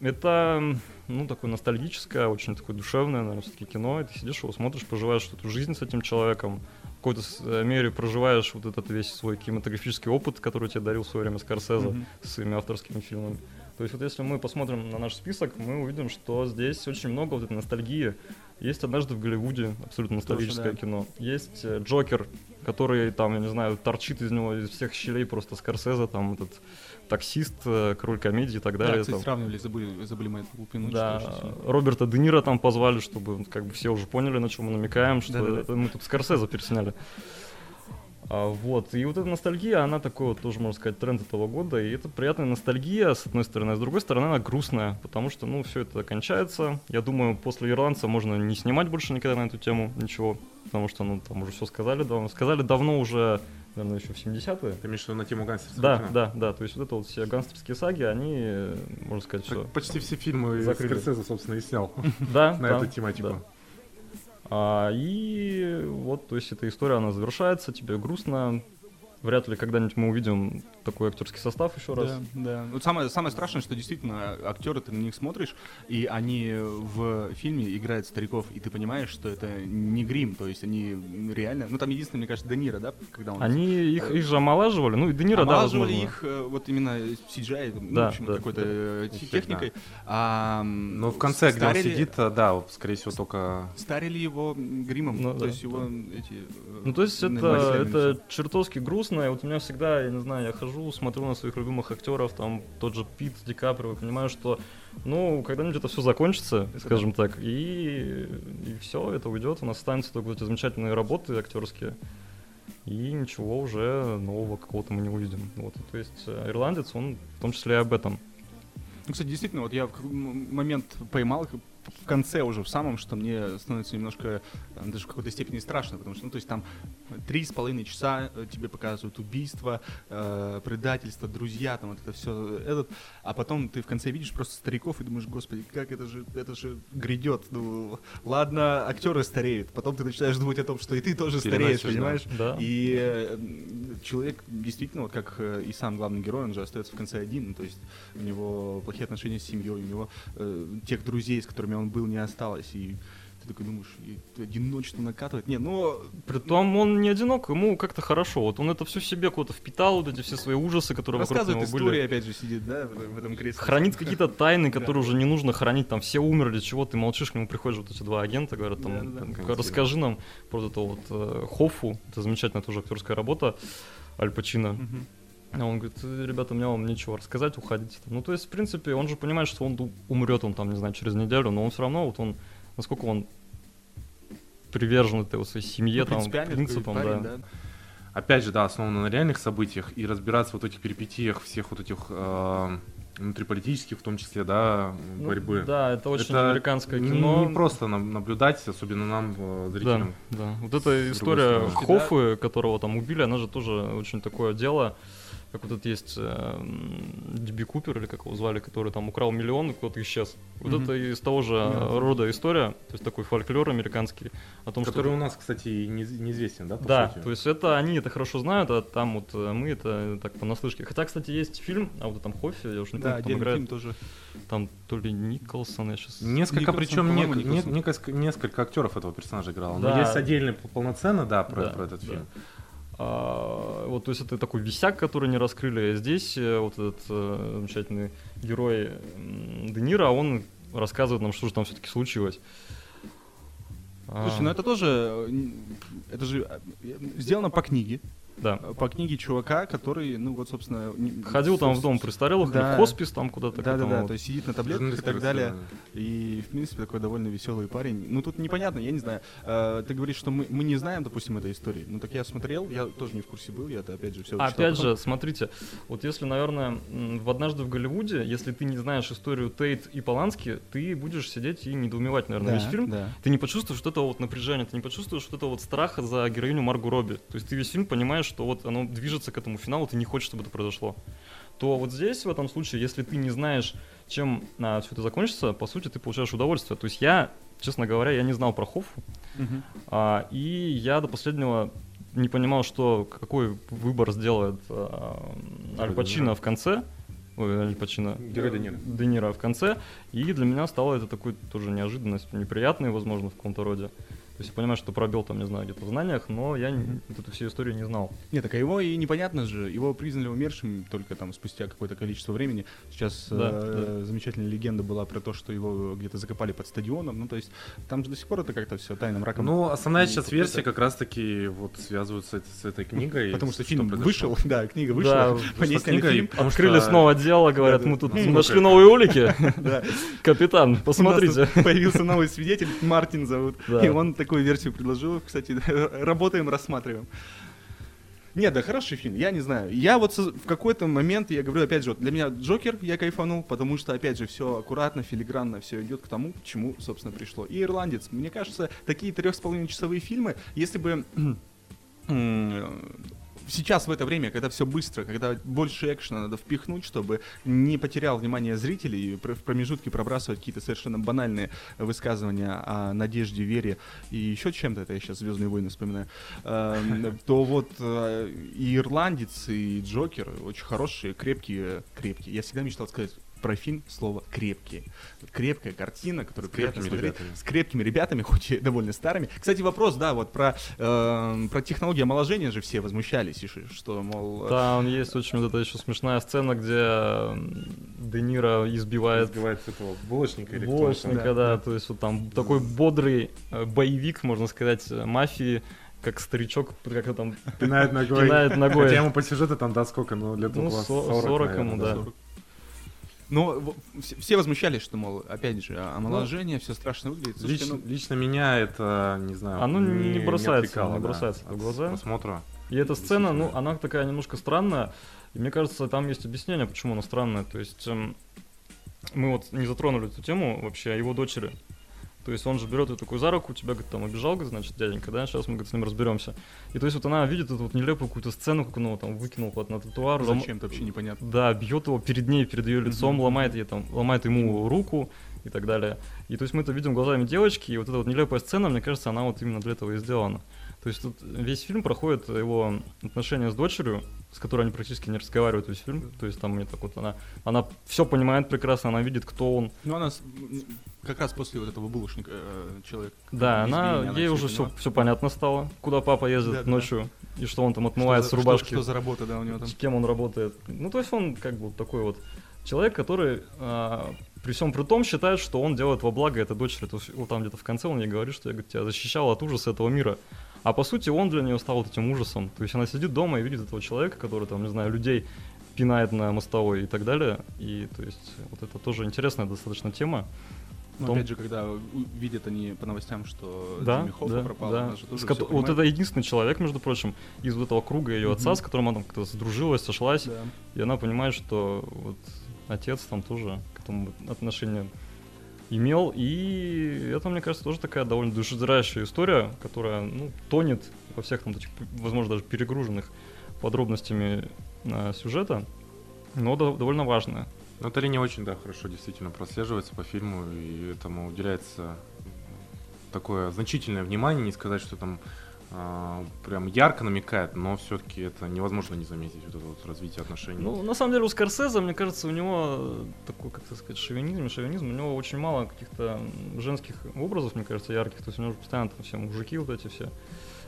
это, ну, такое ностальгическое, очень такое душевное, наверное, все-таки кино. И ты сидишь его смотришь, проживаешь эту жизнь с этим человеком, в какой-то э, мере проживаешь вот этот весь свой кинематографический опыт, который тебе дарил в свое время Скорсезе с своими авторскими фильмами. То есть вот если мы посмотрим на наш список, мы увидим, что здесь очень много вот этой ностальгии. Есть «Однажды в Голливуде», абсолютно ностальгическое да. кино. Есть э, «Джокер», который там, я не знаю, торчит из него из всех щелей просто Скорсезе, там этот таксист, э, король комедии и так Да, далее. кстати, там. сравнивали, забыли, забыли мы это упомянуть. Да. Роберта Де Ниро там позвали, чтобы как бы все уже поняли, на чем мы намекаем, что Да-да-да. это мы тут Скорсезе пересняли. А, вот, и вот эта ностальгия, она такой вот тоже, можно сказать, тренд этого года, и это приятная ностальгия, с одной стороны, а с другой стороны, она грустная, потому что, ну, все это кончается. Я думаю, после «Ирландца» можно не снимать больше никогда на эту тему ничего, потому что, ну, там уже все сказали давно. Сказали давно уже, наверное, еще в 70-е. Ты имеешь в виду на тему гангстерского Да, кино? да, да, то есть вот это вот все гангстерские саги, они, можно сказать, все. почти все фильмы Закрыли. Скорсезе, собственно, и снял Да, на эту тематику. А, и вот, то есть эта история, она завершается, тебе грустно. Вряд ли когда-нибудь мы увидим такой актерский состав еще раз. Да, да. Вот самое, самое страшное, что действительно актеры, ты на них смотришь, и они в фильме играют стариков, и ты понимаешь, что это не грим, то есть они реально... Ну, там единственное, мне кажется, Де Ниро, да, когда он... Они их, их же омолаживали, ну и Де Ниро, да, Омолаживали возможно. их э, вот именно CGI, ну, Да, в общем, да, какой-то да. э, техникой. А, м, Но в конце, где он старили- сидит, а, да, вот, скорее всего, только... Старили его гримом, Ну, то да, есть его да. эти... э, Ну, то есть это, это чертовски грустно, и вот у меня всегда, я не знаю, я хожу, смотрю на своих любимых актеров, там тот же Пит, Ди Каприо, и понимаю, что, ну, когда-нибудь это все закончится, скажем так, и, и все, это уйдет, у нас останутся только эти замечательные работы актерские, и ничего уже нового какого-то мы не увидим. Вот, то есть э, ирландец, он в том числе и об этом. Ну, кстати, действительно, вот я в момент поймал в конце уже, в самом, что мне становится немножко, э, даже в какой-то степени страшно, потому что, ну, то есть там три с половиной часа э, тебе показывают убийство, э, предательство, друзья, там вот это все, этот, а потом ты в конце видишь просто стариков и думаешь, господи, как это же, это же грядет, ну, ладно, актеры стареют, потом ты начинаешь думать о том, что и ты тоже стареешь, понимаешь? Да. И э, человек действительно, вот как э, и сам главный герой, он же остается в конце один, то есть у него плохие отношения с семьей, у него э, тех друзей, с которыми он был, не осталось, и ты такой думаешь, одиночество накатывает. Не, ну, Притом он не одинок, ему как-то хорошо. Вот он это все себе куда-то впитал, вот эти все свои ужасы, которые вокруг него были. истории, опять же, сидит, да, в, этом- кресле. хранит какие-то тайны, которые Да. уже не нужно хранить, там все умерли, чего ты молчишь, к нему приходят вот эти два агента, говорят, там, Да-да-да. там, Конечно. расскажи нам про это вот э, Хоффу, это замечательная тоже актерская работа, Аль Пачино. Мгм. А он говорит, «Э, ребята, мне вам нечего рассказать, уходите. Ну, то есть, в принципе, он же понимает, что он умрет, он там, не знаю, через неделю, но он все равно, вот он, насколько он привержен этой вот своей семье, Ну, там, принципам, парень, да. Опять же, да, основано на реальных событиях и разбираться вот в этих перипетиях всех вот этих э, внутриполитических, в том числе, да, Ну, борьбы. Да, это очень Это американское кино. Не, просто наблюдать, особенно нам, э, Да, зрителям. да. Вот с эта история. Хоффы, которого там убили, она же тоже очень такое дело. Как вот этот есть э, Диби Купер, или как его звали, который там украл миллион, и кто-то исчез. Вот Мгм. это из того же Да. рода история, то есть такой фольклор американский о том, Который что... у нас, кстати, не- неизвестен, да, Да, сути? то есть это они это хорошо знают, а там вот э, мы это так понаслышке. Хотя, кстати, есть фильм, а вот там Хоффи, я уже не Да, помню, там отдельный играет. фильм тоже. Там то ли Николсон, я сейчас... Несколько, Николсон, причем Николсон. не- несколько, несколько актеров этого персонажа играло. Да. Но есть отдельно п- полноценно, да, про, Да, про этот да. фильм. А, вот, то есть это такой висяк, который не раскрыли. Здесь э, вот этот э, замечательный герой Де Ниро, он рассказывает нам, что же там все-таки случилось. А, Слушай, ну это тоже, э, это же э, сделано по книге, Да. по книге чувака, который, ну вот, собственно... не- Ходил там в дом престарелых, или Да. в хоспис там куда-то. к Да, да, этому да, вот. то есть сидит на таблетках и так далее. И, в принципе, такой довольно веселый парень. Ну, тут непонятно, я не знаю. Э, Ты говоришь, что мы, мы не знаем, допустим, этой истории. Ну, так я смотрел, я тоже не в курсе был, я это, опять же, все Опять же, смотрите, вот если, наверное, в «Однажды в Голливуде», если ты не знаешь историю Тейт и Полански, ты будешь сидеть и недоумевать, наверное, весь фильм. Да. Ты не почувствуешь вот этого вот напряжения, ты не почувствуешь вот этого вот страха за героиню Маргу Робби. То есть ты весь фильм понимаешь, что вот оно движется к этому финалу, ты не хочешь, чтобы это произошло. То вот здесь, в этом случае, если ты не знаешь, чем а, все это закончится, по сути, ты получаешь удовольствие. То есть я, честно говоря, я не знал про Хоффу, Мгм. а, и я до последнего не понимал, что какой выбор сделает а, Аль Пачино в конце. Ой, Аль Пачино. Герой Де Ниро. Де Ниро в конце. И для меня стало это такой тоже неожиданность, неприятной, возможно, в каком-то роде. То есть я понимаю, что пробел там, не знаю, где-то в знаниях, но я не- вот эту всю историю не знал. Нет, так а его и непонятно же, его признали умершим только там спустя какое-то количество времени. Сейчас Да, э, замечательная легенда была про то, что его где-то закопали под стадионом. Ну, то есть там же до сих пор это как-то все тайным раком. Ну, основная И сейчас версия как раз-таки вот связывается с, этой книгой. Потому что фильм вышел, да, книга Да, вышла, по ней сняли книга, фильм. Потому Открыли что- снова дело, говорят, мы тут Ну, нашли новые улики. Да. Капитан, посмотрите. появился новый свидетель, Мартин зовут. Да. И он такую версию предложил. Кстати, работаем, рассматриваем. Нет, да хороший фильм, я не знаю. Я вот в какой-то момент, я говорю, опять же, вот для меня Джокер я кайфанул, потому что, опять же, все аккуратно, филигранно, все идет к тому, к чему, собственно, пришло. И Ирландец. Мне кажется, такие трех с половиной часовые фильмы, если бы сейчас в это время, когда все быстро, когда больше экшена надо впихнуть, чтобы не потерял внимание зрителей и в промежутке пробрасывать какие-то совершенно банальные высказывания о надежде, вере и еще чем-то, это я сейчас Звездные войны вспоминаю, эм, то вот э, и Ирландец, и Джокер очень хорошие, крепкие, крепкие. Я всегда мечтал сказать про фильм слово крепкие. Крепкая картина, которую С приятно крепкими смотреть. ребятами. С крепкими ребятами, хоть и довольно старыми. Кстати, вопрос, да, вот про, эм, про технологии омоложения же все возмущались, и что, мол... э, Там есть очень вот эта еще смешная сцена, где Де Ниро избивает Сбивает этого булочника или булочника, Да, да, да. то есть вот там такой бодрый э, боевик, можно сказать, э, мафии, как старичок, как там Пинает ногой. пинает ногой. Хотя ему по сюжету там, да, сколько, ну, лет Ну, около со- 40, 40 наверное, ему, да. 40. Но в- все, все возмущались, что, мол, опять же, омоложение, все страшно выглядит. Слушайте, Лично, ну, лично меня это, не знаю, Оно не бросается, отвлекало, не да, бросается в от глаза. просмотра. И эта сцена, ну, она такая немножко странная. И мне кажется, там есть объяснение, почему она странная. То есть эм, мы вот не затронули эту тему вообще о его дочери. То есть он же берет ее такую за руку, тебя, говорит, там обижал, говорит, значит, дяденька, да, сейчас мы, говорит, с ним разберемся. И то есть вот она видит эту вот нелепую какую-то сцену, как он его там выкинул куда-то на тротуар. лом- зачем-то вообще непонятно. Да, бьет его перед ней, перед ее лицом, Мгм. ломает ей там, ломает ему руку и так далее. И то есть мы это видим глазами девочки, и вот эта вот нелепая сцена, мне кажется, она вот именно для этого и сделана. То есть тут весь фильм проходит его отношения с дочерью, с которой они практически не разговаривают весь фильм. То есть там мне так вот она, она все понимает прекрасно, она видит, кто он. Ну, она с- как раз после вот этого булочника э, человек. Да, она, избиения, ей уже все, все понятно стало, куда папа ездит Да-да-да. ночью, и что он там Что отмывает за- с рубашки. Что, что за работа, да, у него там. с кем он работает. Ну, то есть он как бы такой вот человек, который а, при всем при том считает, что он делает во благо этой дочери. То там где-то в конце он ей говорит, что я говорит, тебя защищал от ужаса этого мира. А по сути он для нее стал вот этим ужасом. То есть она сидит дома и видит этого человека, который там, не знаю, людей пинает на мостовой и так далее. И то есть вот это тоже интересная достаточно тема. Но том- опять же, когда видят они по новостям, что Да, Джимми Хоффа да, пропал, да. она же тоже всё вот это единственный человек, между прочим, из вот этого круга ее отца, Мгм. с которым она там как-то сдружилась, сошлась, Да. и она понимает, что вот отец там тоже к этому отношение имел, и это, мне кажется, тоже такая довольно душераздирающая история, которая, ну, тонет во всех там этих, возможно, даже перегруженных подробностями а, сюжета, но до- довольно важная. Но эта линия очень, да, хорошо действительно прослеживается по фильму, и этому уделяется такое значительное внимание, не сказать, что там прям ярко намекает, но все-таки это невозможно не заметить, вот это вот развитие отношений. Ну, на самом деле, у Скорсезе, мне кажется, у него такой, как это сказать, шовинизм, шовинизм, у него очень мало каких-то женских образов, мне кажется, ярких. То есть у него постоянно там все мужики вот эти все,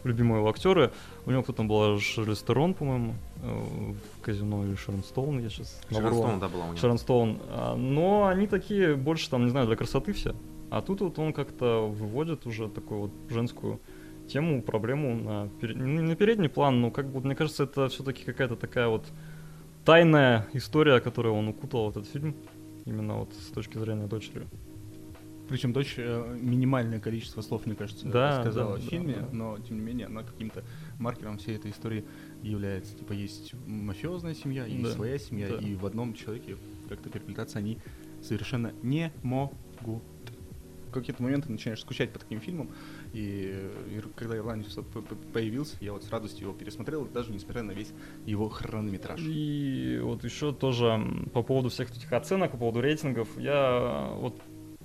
любимые его актеры. У него кто там была, Шарлиз Терон, по-моему, э, в казино или Шерон Стоун, я сейчас Шерон Стоун, да, была у него. Шерон Стоун. А, Но они такие больше там, не знаю, для красоты все. А тут вот он как-то выводит уже такую вот женскую тему, проблему на, не на передний план, но как бы, мне кажется, это все-таки какая-то такая вот тайная история, которую он укутал в этот фильм, именно вот с точки зрения дочери. Причем дочь э, минимальное количество слов, мне кажется, Да, сказала да, в да, фильме, да. но тем не менее она каким-то маркером всей этой истории является. Типа есть мафиозная семья, есть Да, своя семья, да. и в одном человеке как-то переплетаться они совершенно не могут. В какие-то моменты начинаешь скучать по таким фильмам, и, ир- когда «Ирландец» появился, я вот с радостью его пересмотрел, даже несмотря на весь его хронометраж. И вот еще тоже по поводу всех этих оценок, по поводу рейтингов, я вот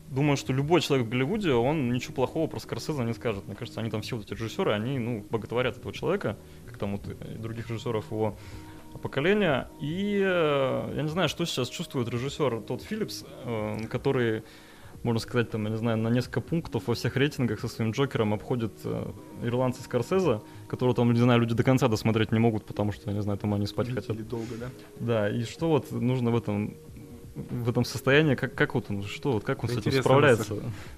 думаю, что любой человек в Голливуде, он ничего плохого про Скорсезе не скажет. Мне кажется, они там все вот эти режиссеры, они, ну, боготворят этого человека, как там вот и других режиссеров его поколения. И э, я не знаю, что сейчас чувствует режиссер Тодд Филлипс, э, который, можно сказать, там, я не знаю, на несколько пунктов во всех рейтингах со своим Джокером обходит э, ирландца Скорсезе, которого там, не знаю, люди до конца досмотреть не могут, потому что, я не знаю, там они спать хотят. Видели долго, да? Да, и что вот нужно в этом в этом состоянии, как, как вот он, что вот, как он с этим справляется?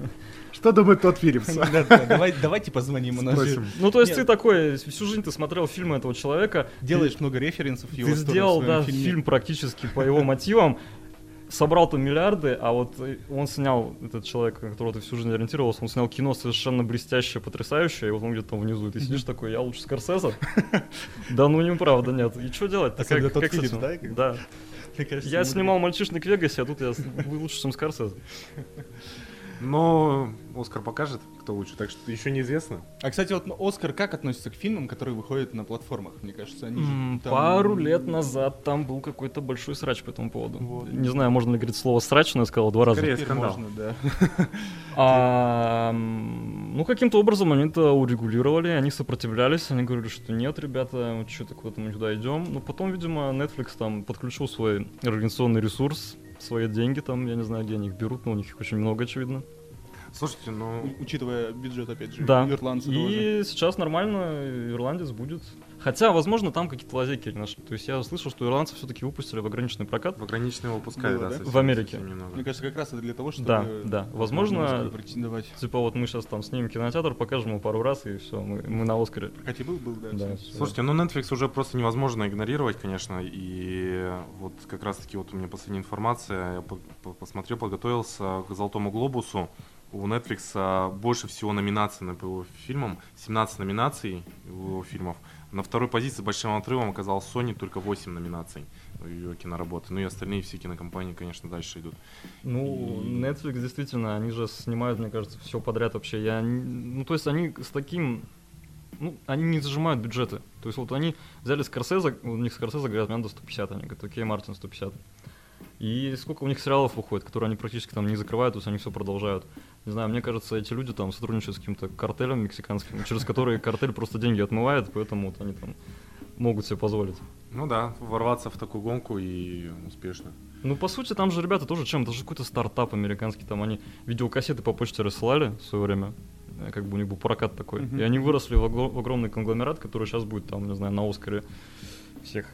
Что думает тот Филлипс? Давай- Давайте позвоним, у нас же Спросим. Ну, то есть ты такой, всю жизнь ты смотрел фильмы этого человека, делаешь много референсов его ты сделал, да, фильм практически по его мотивам, собрал там миллиарды, а вот э, он снял, этот человек, на которого ты всю жизнь ориентировался, он снял кино совершенно блестящее, потрясающее, и вот он где-то там внизу, и ты сидишь такой, я лучше Скорсезе? Да ну неправда, нет. И что делать? Особенно тот Филлипс, да, Да. Я снимал «Мальчишник в Вегасе», а тут я лучше, чем Скорсезе. Но Оскар покажет, кто лучше, так что еще неизвестно. А, кстати, вот Оскар как относится к фильмам, которые выходят на платформах? Мне кажется, они же М, там- Пару лет назад там был какой-то большой срач по этому поводу. Вот. Не знаю, можно ли говорить слово срач, но я сказал два раза. Скорее Теперь скандал. можно, да. А, ну, каким-то образом они это урегулировали, они сопротивлялись, они говорили, что нет, ребята, вот что такое мы сюда идем. Но потом, видимо, Netflix там подключил свой организационный ресурс, свои деньги там, я не знаю, где они их берут, но у них их очень много, очевидно. Слушайте, ну... Учитывая бюджет, опять же, Да. ирландца тоже. И сейчас нормально ирландец будет. Хотя, возможно, там какие-то лазейки нашли. То есть я слышал, что ирландцев все-таки выпустили в ограниченный прокат. В ограничный его выпускают, Было, да? да? совсем- В Америке. совсем немного. Мне кажется, как раз это для того, чтобы... Да, да. Возможно. Типа вот мы сейчас там снимем кинотеатр, покажем его пару раз, и все, мы, мы на Оскаре. Хотя был, был, да. Да, всё. Слушайте, ну Netflix уже просто невозможно игнорировать, конечно, и вот как раз-таки вот у меня последняя информация, я по- по- посмотрел, подготовился к Золотому Глобусу, у Netflix а, больше всего номинаций на по его фильмам, 17 номинаций у его фильмов. На второй позиции большим отрывом оказалась Sony, только 8 номинаций у ее киноработы. Ну и остальные все кинокомпании, конечно, дальше идут. Ну, И- Netflix действительно, они же снимают, мне кажется, все подряд вообще. Я, ну, то есть они с таким, ну, они не зажимают бюджеты. То есть вот они взяли Скорсезе, у них Скорсезе говорят, надо 150, они говорят, окей, Мартин 150. И сколько у них сериалов выходит, которые они практически там не закрывают, то есть они все продолжают. Не знаю, мне кажется, эти люди там сотрудничают с каким-то картелем мексиканским, через который картель просто деньги отмывает, поэтому вот они там могут себе позволить. Ну да, ворваться в такую гонку и успешно. Ну, по сути, там же ребята тоже чем? Это же какой-то стартап американский. Там они видеокассеты по почте рассылали в свое время. э, Как бы у них был прокат такой. Мгм. И они выросли в огромный конгломерат, который сейчас будет там, не знаю, на Оскаре всех.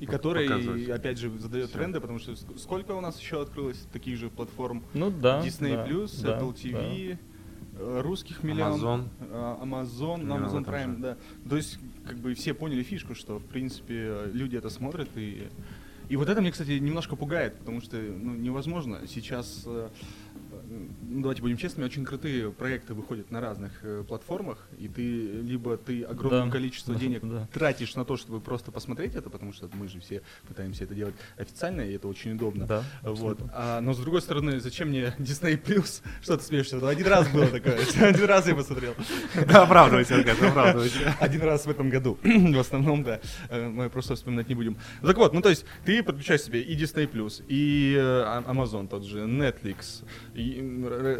И который, показывать. опять же, задает Всё. тренды, потому что ск- сколько у нас еще открылось таких же платформ? Ну да. Disney+, да, да, Apple TV, э, русских миллион. Amazon. э, Amazon, Примерно Amazon Prime, же. да. То есть, как бы все поняли фишку, что, в принципе, люди это смотрят и... И вот это мне, кстати, немножко пугает, потому что ну, невозможно. Сейчас, э, ну, давайте будем честными, очень крутые проекты выходят на разных э, платформах, и ты либо ты огромное Да. количество денег да. тратишь на то, чтобы просто посмотреть это, потому что мы же все пытаемся это делать официально, и это очень удобно. Да, Вот. А, но с другой стороны, зачем мне Disney Plus? Что ты смеешься? Ну, Один раз было такое. Один раз я посмотрел. Да, оправдывайся, Аркад, оправдывайся. Один раз в этом году. В основном, да. Э, Мы просто вспоминать не будем. Так вот, ну то есть ты подключаешь себе и Disney Plus, и э, А- Amazon тот же, Netflix, и,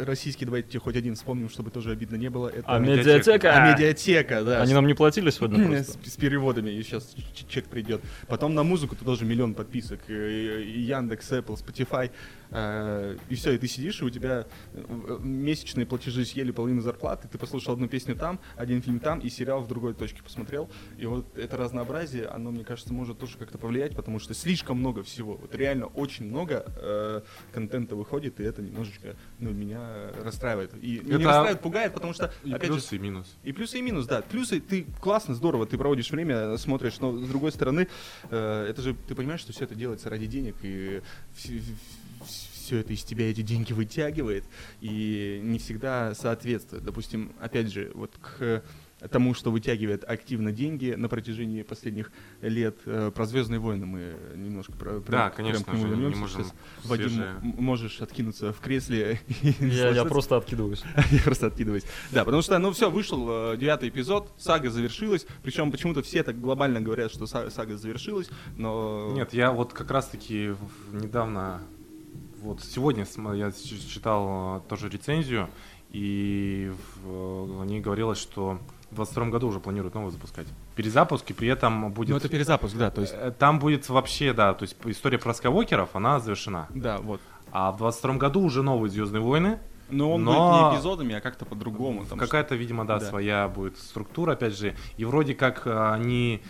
российский, давайте хоть один вспомним, чтобы тоже обидно не было. Это А медиатека. А, медиатека, да. Они нам не платили сегодня с, с переводами, и сейчас чек придет. Потом на музыку ты тоже миллион подписок. И, и Яндекс, Apple, Spotify. э, и все, и ты сидишь, и у тебя э, месячные платежи съели половину зарплаты. Ты послушал одну песню там, один фильм там, и сериал в другой точке посмотрел. И вот это разнообразие, оно, мне кажется, может тоже как-то повлиять, потому что слишком много всего. Вот реально очень много э, контента выходит, и это немножечко ну, меня расстраивает. И Это- расстраивает, пугает, потому что, И опять же, плюс, и минус. и плюсы, и минус, да. Плюсы, ты классно, здорово, ты проводишь время, смотришь, но с другой стороны, э, это же, ты понимаешь, что все это делается ради денег, и все это из тебя эти деньги вытягивает, и не всегда соответствует. Допустим, опять же, вот к тому, что вытягивает активно деньги на протяжении последних лет. Э, про Звездные войны мы немножко про, Да, прям- конечно прям к нему же, не вернемся. можем Сейчас, Вадим, свежее. можешь откинуться в кресле и Я, я просто откидываюсь. я просто откидываюсь. Да, потому что, ну все, вышел э, девятый эпизод, сага завершилась. Причем почему-то все так глобально говорят, что са- сага завершилась, но... Нет, я вот как раз-таки недавно, вот сегодня я читал э, тоже рецензию, и в, в ней говорилось, что в 22 году уже планируют новый запускать. Перезапуск, и при этом будет... Ну это перезапуск, да, то есть... Э, Там будет вообще, да, то есть история про скавокеров, она завершена. Да, вот. А в 22 году уже новые Звездные войны. Но он Но- будет не эпизодами, а как-то по-другому. Какая-то, видимо, да, Да. своя будет структура, опять же. И вроде как э, они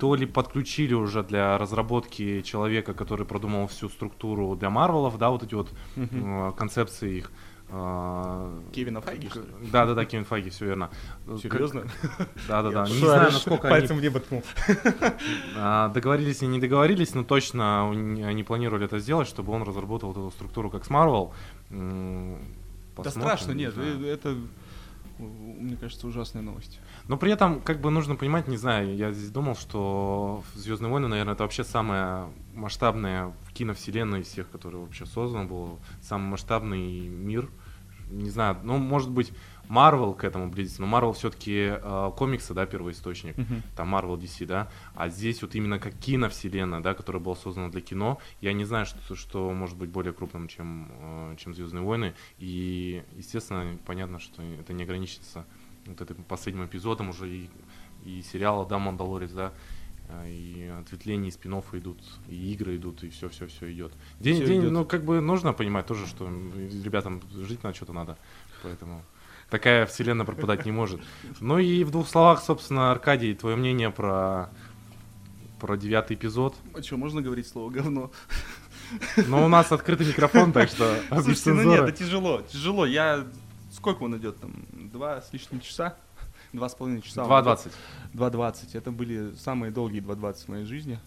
то ли подключили уже для разработки человека, который продумал всю структуру для Марвелов, да, вот эти вот что- э, концепции их. Э, Кевина Файги, что ли? Да, да, да, Кевин Файги, все верно. Серьезно? Да, да, да. Не знаю, насколько Пальцем в небо ткнул. а, договорились и не договорились, но точно они планировали это сделать, чтобы он разработал эту структуру как с Марвел. Да страшно, не нет, э, это, мне кажется, ужасная новость. Но при этом, как бы нужно понимать, не знаю, я здесь думал, что Звездные войны, наверное, это вообще самая масштабная в киновселенной из всех, которая вообще создана была, самый масштабный мир. Не знаю, ну, может быть, Марвел к этому близится, но Марвел все-таки комиксы, да, первоисточник, там Marvel DC, да, а здесь вот именно как киновселенная, да, которая была создана для кино, я не знаю, что, что может быть более крупным, чем, э, чем Звездные войны, и, естественно, понятно, что это не ограничится вот этим последним эпизодом уже и, и сериала, да, Мандалорец, да, э, и ответвления, и спин идут, и игры идут, и все-все-все идет. День, Всё день, идёт. ну, как бы нужно понимать тоже, что ребятам жить на что-то надо, поэтому такая вселенная пропадать не может. Ну и в двух словах, собственно, Аркадий, твое мнение про, про девятый эпизод. А что, можно говорить слово говно? Но у нас открытый микрофон, так что Слушайте, ну нет, это тяжело, тяжело. Я... Сколько он идет там? Два с лишним часа? Два с половиной часа. он идет. 2.20. 2.20. Это были самые долгие 2.20 в моей жизни.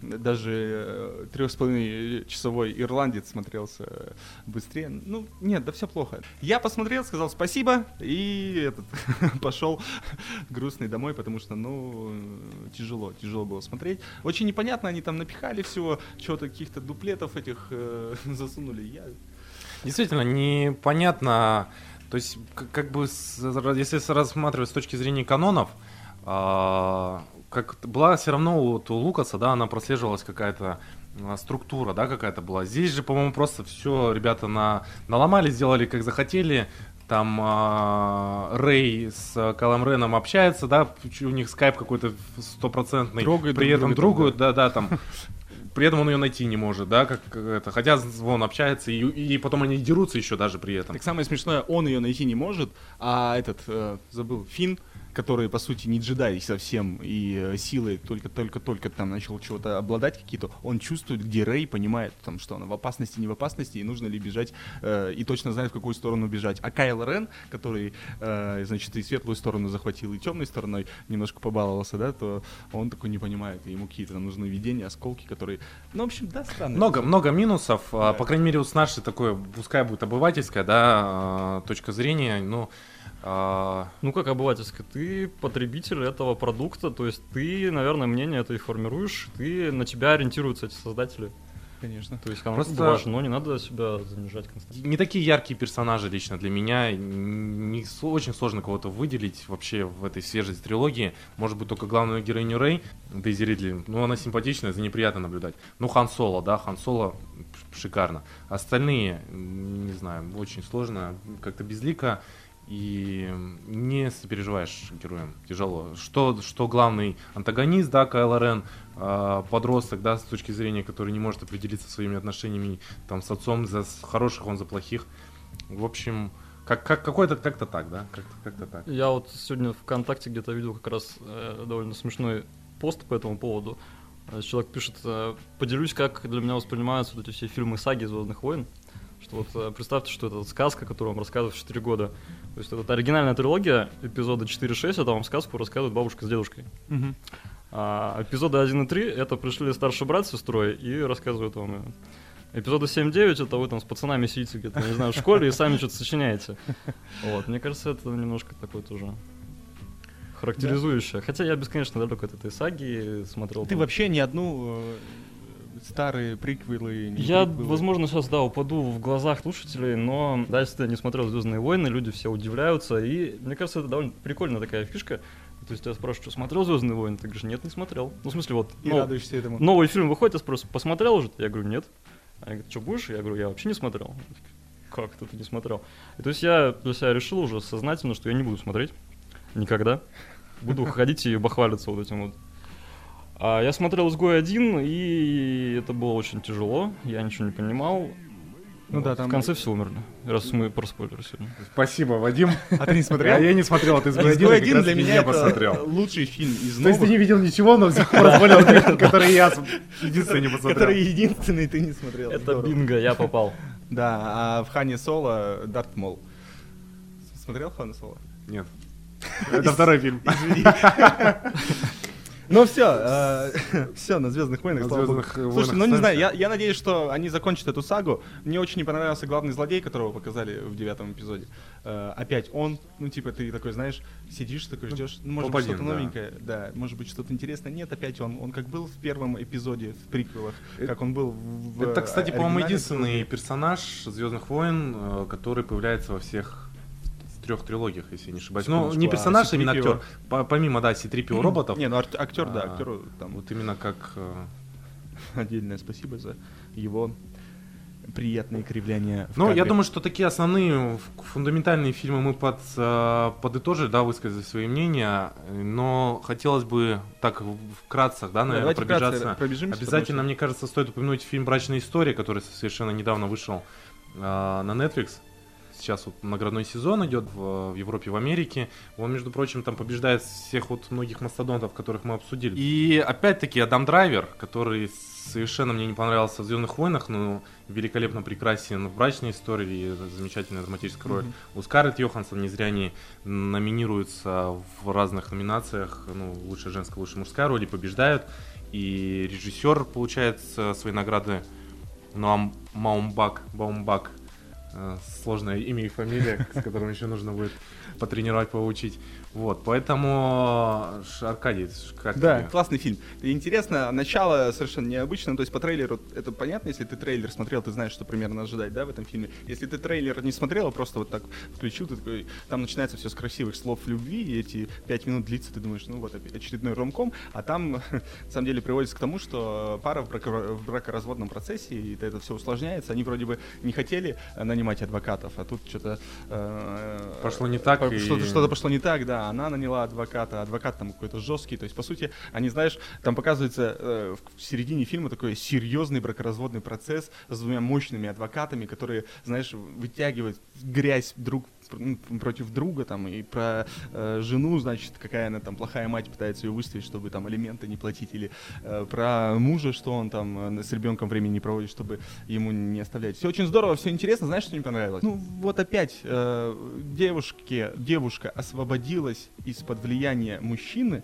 Даже э, трех с половиной часовой ирландец смотрелся э, быстрее. Ну, нет, да все плохо. Я посмотрел, сказал спасибо и этот, пошел грустный домой, потому что, ну, тяжело, тяжело было смотреть. Очень непонятно, они там напихали всего, что-то каких-то дуплетов этих э, засунули. Я Действительно, непонятно, то есть, к- как бы, с- если рассматривать с точки зрения канонов, а, как была все равно вот у Лукаса, да, она прослеживалась какая-то а, структура, да, какая-то была. Здесь же, по-моему, просто все ребята на, наломали, сделали как захотели. Там а, Рэй с Калом Реном общается, да, у них скайп какой-то стопроцентный. Трогают При этом трогают, да, да, там. При этом он ее найти не может, да, как как это. Хотя он общается, и, и потом они дерутся еще даже при этом. Так самое смешное, он ее найти не может, а этот, э, забыл, Финн, который, по сути, не джедай совсем, и э, силы только-только-только там начал чего-то обладать какие-то, он чувствует, где Рэй, понимает, там, что она в опасности, не в опасности, и нужно ли бежать, э, и точно знает, в какую сторону бежать. А Кайл Рен, который, э, значит, и светлую сторону захватил, и темной стороной немножко побаловался, да, то он такой не понимает, и ему какие-то нужны видения, осколки, которые... Ну, в общем, да, странно. Много, много минусов, а, по крайней мере, вот с нашей такой, пускай будет обывательская, да, а, точка зрения, ну, а, Ну, как обывательская, ты потребитель этого продукта, то есть ты, наверное, мнение это и формируешь, ты, на тебя ориентируются эти создатели. Конечно. То есть оно Просто- важно, не надо себя занижать константно. не такие яркие персонажи лично для меня. Не, с- очень сложно кого-то выделить вообще в этой свежей трилогии. Может быть, только главную героиню Рэй, Дейзи Ридли. Ну, она симпатичная, за ней приятно наблюдать. Ну, Хан Соло, да, Хан Соло шикарно. Остальные, не знаю, очень сложно, как-то безлико. И не сопереживаешь героям, тяжело. Что, что главный антагонист, да, Кайло Рен, а, подросток, да, с точки зрения, который не может определиться своими отношениями там с отцом, за хороших он за плохих. В общем, как, как, какой-то как-то так, да, как-то, как-то так. Я вот сегодня ВКонтакте где-то видел как раз э, довольно смешной пост по этому поводу. Э, Человек пишет, э, поделюсь, как для меня воспринимаются вот эти все фильмы саги Звездных войн. Что вот э, представьте, что это сказка, которую вам рассказывают в 4 года. То есть это оригинальная трилогия, эпизода 4-6, это вам сказку рассказывают бабушка с дедушкой. А эпизоды 1 и 3 это пришли старший брат с сестрой и рассказывают вам. её. Эпизоды 7-9 это вы там с пацанами сидите где-то, не знаю, в школе и сами что-то сочиняете. Вот, мне кажется, это немножко такое тоже характеризующее. Хотя я бесконечно далек от этой саги, смотрел. Ты там- вообще ни одну э, старые приквелы Я, приквелы? возможно, сейчас, да, упаду в глазах слушателей, но да, если ты не смотрел Звездные войны, люди все удивляются. И мне кажется, это довольно прикольная такая фишка. То есть я спрашиваю, что смотрел Звездные войны? Ты говоришь, нет, не смотрел. Ну, в смысле, вот. И ну, радуешься этому. Новый фильм выходит, я спросил, посмотрел уже? Я говорю, нет. Они говорят, что будешь? Я говорю, я вообще не смотрел. Как это ты не смотрел? И то есть я для себя решил уже сознательно, что я не буду смотреть. Никогда. Буду ходить и бахвалиться вот этим вот. А я смотрел «Изгой один», и это было очень тяжело. Я ничего не понимал. Ну да, Вот, там- В конце все умерли. Раз мы про спойлеры сегодня. Спасибо, Вадим. А ты не смотрел? А я не смотрел, ты «Изгой «Изгой один» один» для меня посмотрел. лучший фильм из То есть ты не видел ничего, но взял позволил, который я Единственное не посмотрел. который единственный ты не смотрел. Это бинго, я попал. Да, а в Хане Соло Дарт Мол. Смотрел Хана Соло? Нет. Это второй фильм. Ну все, все, на Звездных войнах. Слушайте, ну не знаю, я, надеюсь, что они закончат эту сагу. Мне очень не понравился главный злодей, которого показали в девятом эпизоде. Э, опять он, ну типа ты такой, знаешь, сидишь такой, ждешь, ну, может быть что-то новенькое, да, может быть что-то интересное. Нет, опять он, он как был в первом эпизоде, в приквелах, Э, как он был в Это, кстати, по-моему, единственный персонаж Звездных войн, э, который появляется во всех трех трилогиях, если я не ошибаюсь. Ну, не а персонаж, а именно C-3PO? актер. По- Помимо, да, C-3PO роботов. Не, ну актер, да, А, актеру там Вот именно как... э, отдельное спасибо за его приятные кривляния. в Ну, я кадре. думаю, что такие основные фундаментальные фильмы мы под, э, подытожили, да, высказали свои мнения, но хотелось бы так вкратце, да, наверное, Давайте пробежаться. пробежимся, Обязательно, потому мне кажется, стоит упомянуть фильм «Брачная история», который совершенно недавно вышел э, на Netflix. Сейчас вот наградной сезон идет в, в Европе, в Америке. Он, между прочим, там побеждает всех вот многих мастодонтов, которых мы обсудили. И опять-таки Адам Драйвер, который совершенно мне не понравился в «Звездных войнах», но великолепно прекрасен в «Брачной истории», замечательная драматическая роль. Мгм. У Скарлетт Йоханссон не зря не номинируются в разных номинациях, ну, лучшая женская, лучшая мужская роль, и побеждают. И режиссер получает э, свои награды Ноам Маумбак, Баумбак, сложное имя и фамилия, с которым еще нужно будет потренировать, поучить. Вот, поэтому, Ш- Аркадий, как Да, тебе? классный фильм. Интересно, начало совершенно необычно. То есть по трейлеру это понятно, если ты трейлер смотрел, ты знаешь, что примерно ожидать, да, в этом фильме. Если ты трейлер не смотрел, а просто вот так включил, ты такой, там начинается все с красивых слов любви, и эти пять минут длится, ты думаешь, ну вот очередной ромком, а там на самом деле приводится к тому, что пара в, брако- в бракоразводном процессе, и это, все усложняется. Они вроде бы не хотели э, нанимать адвокатов, а тут что-то... э, Пошло не так, и- что-то пошло не так, да. Она наняла адвоката, адвокат там какой-то жесткий. То есть, по сути, они, знаешь, там показывается э, в середине фильма такой серьезный бракоразводный процесс с двумя мощными адвокатами, которые, знаешь, вытягивают грязь друг против друга там и про э, жену, значит, какая она там плохая мать пытается ее выставить, чтобы там алименты не платить, или э, про мужа, что он там э, с ребенком времени не проводит, чтобы ему не оставлять. Все очень здорово, все интересно. Знаешь, что мне понравилось? Ну вот опять э, девушке, девушка освободилась из-под влияния мужчины,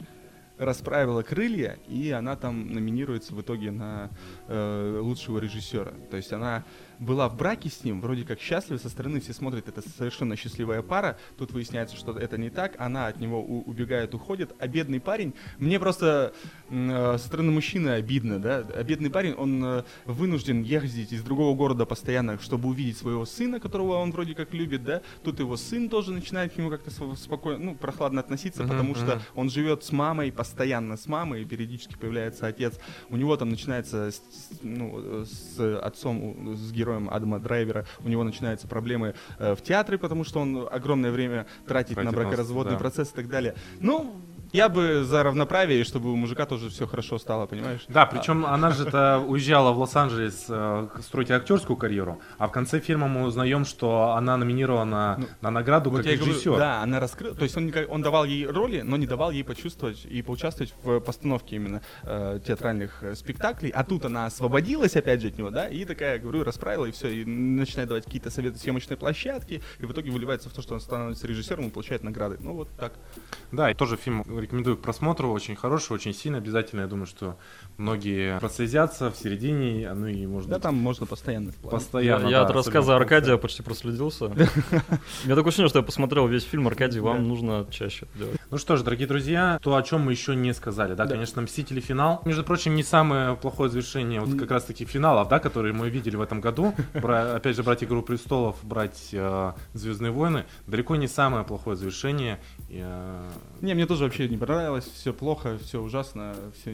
расправила крылья, и она там номинируется в итоге на э, лучшего режиссера. То есть она была в браке с ним, вроде как счастлива, со стороны все смотрят, это совершенно счастливая пара, тут выясняется, что это не так, она от него убегает, уходит, а бедный парень, мне просто э, со стороны мужчины обидно, да, а бедный парень, он э, вынужден ездить из другого города постоянно, чтобы увидеть своего сына, которого он вроде как любит, да, тут его сын тоже начинает к нему как-то спокойно, ну, прохладно относиться, Мгм, потому что мгм. он живет с мамой, постоянно с мамой, и периодически появляется отец, у него там начинается, с- ну, э, с отцом, с героем Адама Драйвера, у него начинаются проблемы э, в театре, потому что он огромное время тратит на Тратит на- бракоразводный да. процесс и так далее. Ну, я бы за равноправие, и чтобы у мужика тоже все хорошо стало, понимаешь? Да, причем она же уезжала в Лос-Анджелес э, строить актерскую карьеру, а в конце фильма мы узнаем, что она номинирована Ну, на награду Вот как и говорю, режиссер. да, она раскрыла. То есть он, он давал ей роли, но не давал ей почувствовать и поучаствовать в постановке именно э, театральных э, спектаклей. А тут она освободилась опять же от него, да, и такая, говорю, расправила, и все, и начинает давать какие-то советы съемочной площадки, и в итоге выливается в то, что он становится режиссером и получает награды. Ну вот так. Да, и тоже фильм рекомендую к просмотру, очень хороший, очень сильно, обязательно, я думаю, что многие прослезятся в середине, ну и может Да, быть там можно постоянно. Я, постоянно. я да, от особенно рассказа. Аркадия почти проследился. У меня такое ощущение, что я посмотрел весь фильм. Аркадий, вам нужно чаще это делать. Ну что ж, дорогие друзья, то, о чем мы еще не сказали, да, конечно, «Мстители. Финал». Между прочим, не самое плохое завершение вот как раз-таки финалов, да, которые мы видели в этом году. Опять же, брать «Игру престолов», брать э, «Звездные войны», далеко не самое плохое завершение. Э, Не, мне тоже вообще не понравилось, все плохо, все ужасно, все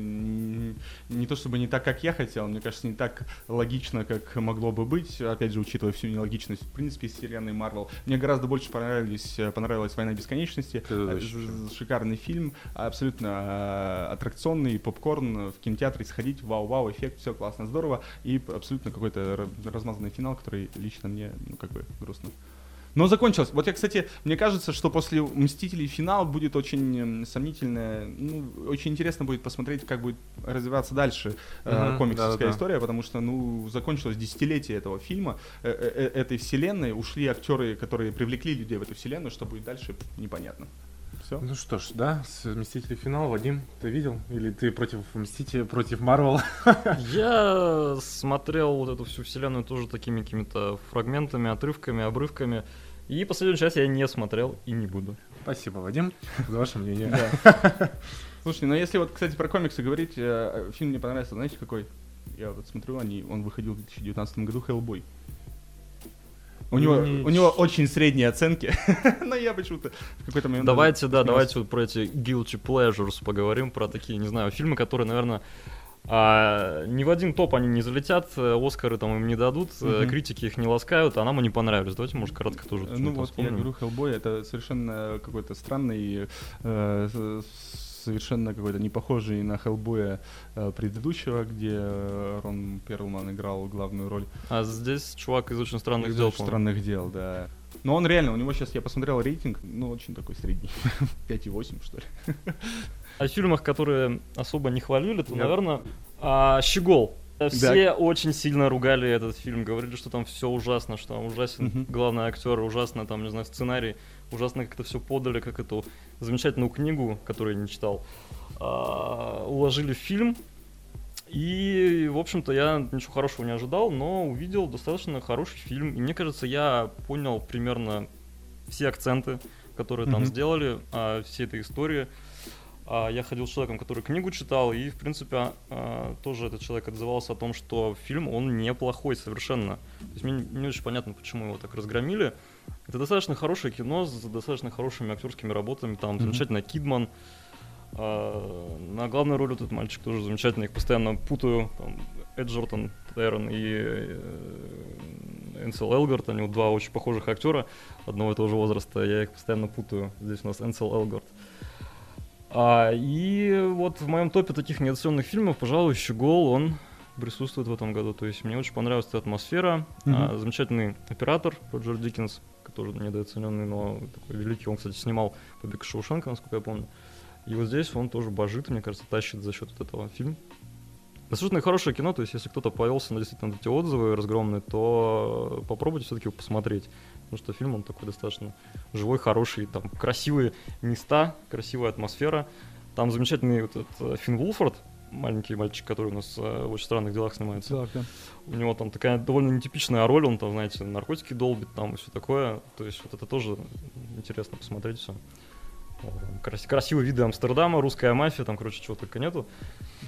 не, то чтобы не так, как я хотел, мне кажется, не так логично, как могло бы быть, опять же, учитывая всю нелогичность, в принципе, вселенной Марвел. Мне гораздо больше понравились, э, понравилась «Война бесконечности», Э, шикарный фильм, абсолютно э, аттракционный, попкорн, в кинотеатре сходить, вау-вау, эффект, все классно, здорово, и абсолютно какой-то размазанный финал, который лично мне, ну, как бы, грустно. Но закончилось. Вот я, кстати, мне кажется, что после Мстителей финал будет очень сомнительное. Ну, очень интересно будет посмотреть, как будет развиваться дальше э, Мгм, комиксовская да-да-да. история, потому что, ну, закончилось десятилетие этого фильма, э, э, э, этой вселенной. Ушли актеры, которые привлекли людей в эту вселенную, что будет дальше, непонятно. Все. Ну что ж, да, с «Мстители. Финал». Вадим, ты видел? Или ты против «Мстителей», против Марвел? Я смотрел вот эту всю вселенную тоже такими какими-то фрагментами, отрывками, обрывками. И последнюю часть я не смотрел и не буду. Спасибо, Вадим, за ваше мнение. Слушайте, ну если вот, кстати, про комиксы говорить, э, фильм мне понравился, знаете, какой? Я вот смотрю, они, он выходил в 2019 году, Hellboy. У него, Не- у него очень средние оценки, но я почему-то в какой-то момент... Давайте, даже да, давайте вот про эти guilty pleasures поговорим, про такие, не знаю, фильмы, которые, наверное, а, ни в один топ они не залетят, э, Оскары там им не дадут, Мгм. критики их не ласкают, а нам они понравились. Давайте, может, кратко тоже Ну вот, я вспомним. говорю, Hellboy это совершенно какой-то странный, э, совершенно какой-то не похожий на Хеллбоя э, предыдущего, где э, Рон Перлман играл главную роль. А здесь чувак из очень странных Из дел, «Очень странных дел, да. Но он реально, у него сейчас, я посмотрел рейтинг, ну, очень такой средний. 5,8, что ли. О фильмах, которые особо не хвалили, то, Я- наверное, а, Щегол. Все очень сильно ругали этот фильм, говорили, что там все ужасно, что там ужасен Мгм. главный актер, ужасно там, не знаю, сценарий, ужасно как это все подали, как эту замечательную книгу, которую я не читал, а, уложили в фильм. И, в общем-то, я ничего хорошего не ожидал, но увидел достаточно хороший фильм. И мне кажется, я понял примерно все акценты, которые там Мгм. сделали, а, всей этой истории. А, Я ходил с человеком, который книгу читал, и, в принципе, а, тоже этот человек отзывался о том, что фильм, он неплохой совершенно. То есть мне не очень понятно, почему его так разгромили. Это достаточно хорошее кино с достаточно хорошими актерскими работами. Там Мгм. замечательно Кидман. А, На главной роли этот мальчик тоже замечательный. Их постоянно путаю. Там Эджертон, Тайрон и э, Энсел Элгард. Они вот два очень похожих актера одного и того же возраста. Я их постоянно путаю. Здесь у нас Энсел Элгард. А, и вот в моем топе таких недооцененных фильмов, пожалуй, Щегол, он присутствует в этом году. То есть мне очень понравилась эта атмосфера. Мгм. А, замечательный оператор Роджер Диккенс, тоже недооцененный, но такой великий. Он, кстати, снимал «Побег Шоушенка», насколько я помню. И вот здесь он тоже божит, мне кажется, тащит за счет вот этого фильма. Достаточно хорошее кино, то есть если кто-то повелся на действительно эти отзывы разгромные, то попробуйте все-таки посмотреть. Потому что фильм он такой достаточно живой, хороший, там красивые места, красивая атмосфера. Там замечательный вот этот э, Финн Вулфорд, маленький мальчик, который у нас э, в очень странных делах снимается. Да, да. У него там такая довольно нетипичная роль, он там, знаете, наркотики долбит там и все такое. То есть вот это тоже интересно посмотреть все. Крас- красивые виды Амстердама, русская мафия, там, короче, чего только нету.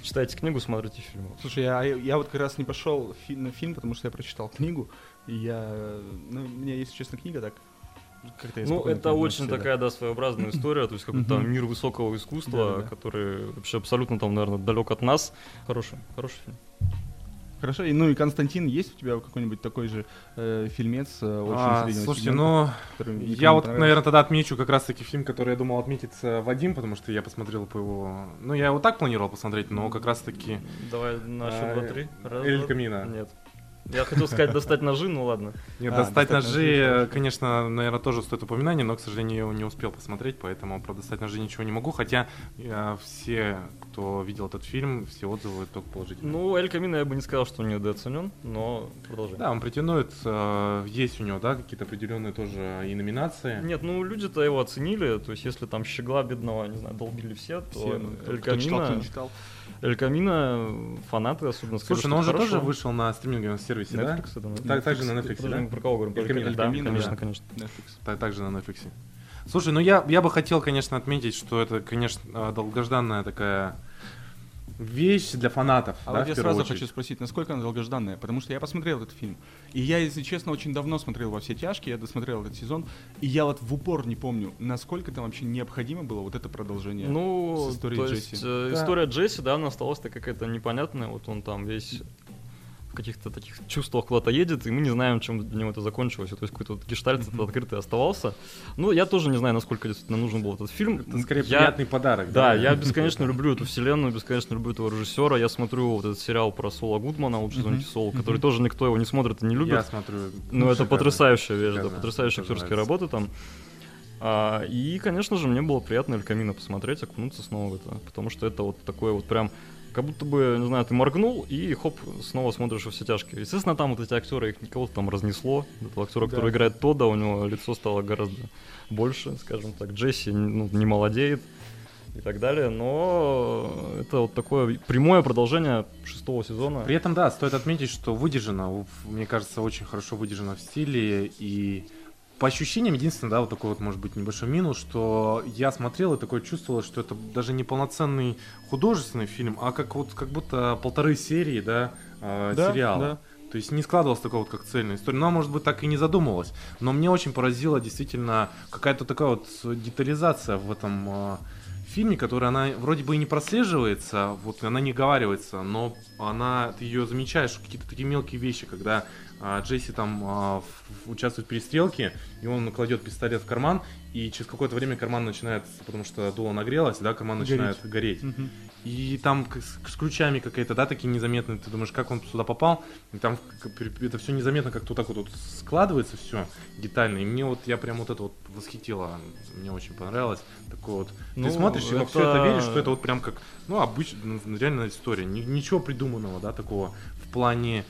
Читайте книгу, смотрите фильм. Слушай, я, я вот как раз не пошел фи- на фильм, потому что я прочитал книгу, и я, ну, у меня, если честно, книга так Ну, это очень да. такая, да, своеобразная история, то есть какой-то там мир высокого искусства, Да-да-да. который вообще абсолютно там, наверное, далек от нас. Хороший, хороший фильм. Хорошо, и, ну и Константин, есть у тебя какой-нибудь такой же э, фильмец э, очень А, среднего слушайте, сегмента, ну, я вот, наверное, тогда отмечу как раз-таки фильм, который я думал отметить э, Вадим, потому что я посмотрел по его... Ну, я его так планировал посмотреть, но как раз-таки Давай на счет два-три. Раз, Эль Камино. Нет. Я хотел сказать достать ножи, ну ладно. Нет, А, достать «Достать ножи, ножи», конечно, наверное, тоже стоит упоминания, но, к сожалению, не успел посмотреть, поэтому про достать ножи ничего не могу. Хотя э, все, кто видел этот фильм, все отзывы только положительные. Ну, Эль Камино я бы не сказал, что он недооценен, но продолжай. Да, он претендует, э, есть у него, да, какие-то определенные тоже и номинации. Нет, ну люди-то его оценили, то есть если там щегла бедного, не знаю, долбили все, то Все, ну, Эль кто читал, кто не читал. Эль Камино, фанаты особенно скажут, Слушай, но он же тоже вышел на стриминговом сервисе, да? Netflix да? Так- также на Netflix, да? про кого говорим? Эль Камино, Камино, конечно, да. конечно. Netflix. Так- также на Netflix. Слушай, ну я, я бы хотел, конечно, отметить, что это, конечно, долгожданная такая вещь для фанатов, А да, вот я сразу очередь. хочу спросить, насколько она долгожданная? Потому что я посмотрел этот фильм. И я, если честно, очень давно смотрел во все тяжкие, я досмотрел этот сезон. И я вот в упор не помню, насколько там вообще необходимо было вот это продолжение. Ну, с историей то Джесси. есть э, Да. история Джесси, да, она осталась-то какая-то непонятная, вот он там весь в каких-то таких чувствах куда-то едет, и мы не знаем, чем для него это закончилось. То есть какой-то гештальт этот открытый оставался. Ну, я тоже не знаю, насколько действительно нужен был этот фильм. Это скорее Я- приятный подарок. Да, я бесконечно люблю эту вселенную, бесконечно люблю этого режиссера. Я смотрю вот этот сериал про Сола Гудмана, лучше звоните Мгм. который тоже никто его не смотрит и не любит. Я смотрю. Ну, это шикарно. потрясающая вещь, да, потрясающие актерские работы там. А, и, конечно же, мне было приятно Эль Камино посмотреть, окунуться снова в это, потому что это вот такое вот прям, как будто бы, не знаю, ты моргнул и хоп, снова смотришь во все тяжкие. Естественно, там вот эти актеры, их никого там разнесло. Этого актера, который Да. играет Тода, у него лицо стало гораздо больше, скажем так. Джесси ну, не молодеет и так далее, но это вот такое прямое продолжение шестого сезона. При этом, да, стоит отметить, что выдержано, мне кажется, очень хорошо выдержано в стиле и по ощущениям, единственное, да, вот такой вот, может быть, небольшой минус, что я смотрел и такое чувствовал, что это даже не полноценный художественный фильм, а как вот, как будто полторы серии, да, э, Да, сериала. да. То есть не складывалась такая вот как цельная история. Ну, а может быть, так и не задумывалась. Но мне очень поразила действительно какая-то такая вот детализация в этом э, фильме, которая она вроде бы и не прослеживается, вот она не говаривается, но она, ты ее замечаешь, какие-то такие мелкие вещи, когда а, Джесси там а, в- участвует в перестрелке, и он кладет пистолет в карман, и через какое-то время карман начинает, потому что дуло нагрелось, да, карман Гореть. начинает гореть. Мгм. И там с, с ключами какая-то, да, такие незаметные. Ты думаешь, как он сюда попал? И там это все незаметно как-то вот так вот, вот складывается все детально. И мне вот, я прям вот это вот восхитило. Мне очень понравилось. Такое вот. Ну, ты смотришь и во все это- это веришь, что это вот прям как, ну, обычная, реальная история. Ни- ничего придуманного, да, такого в плане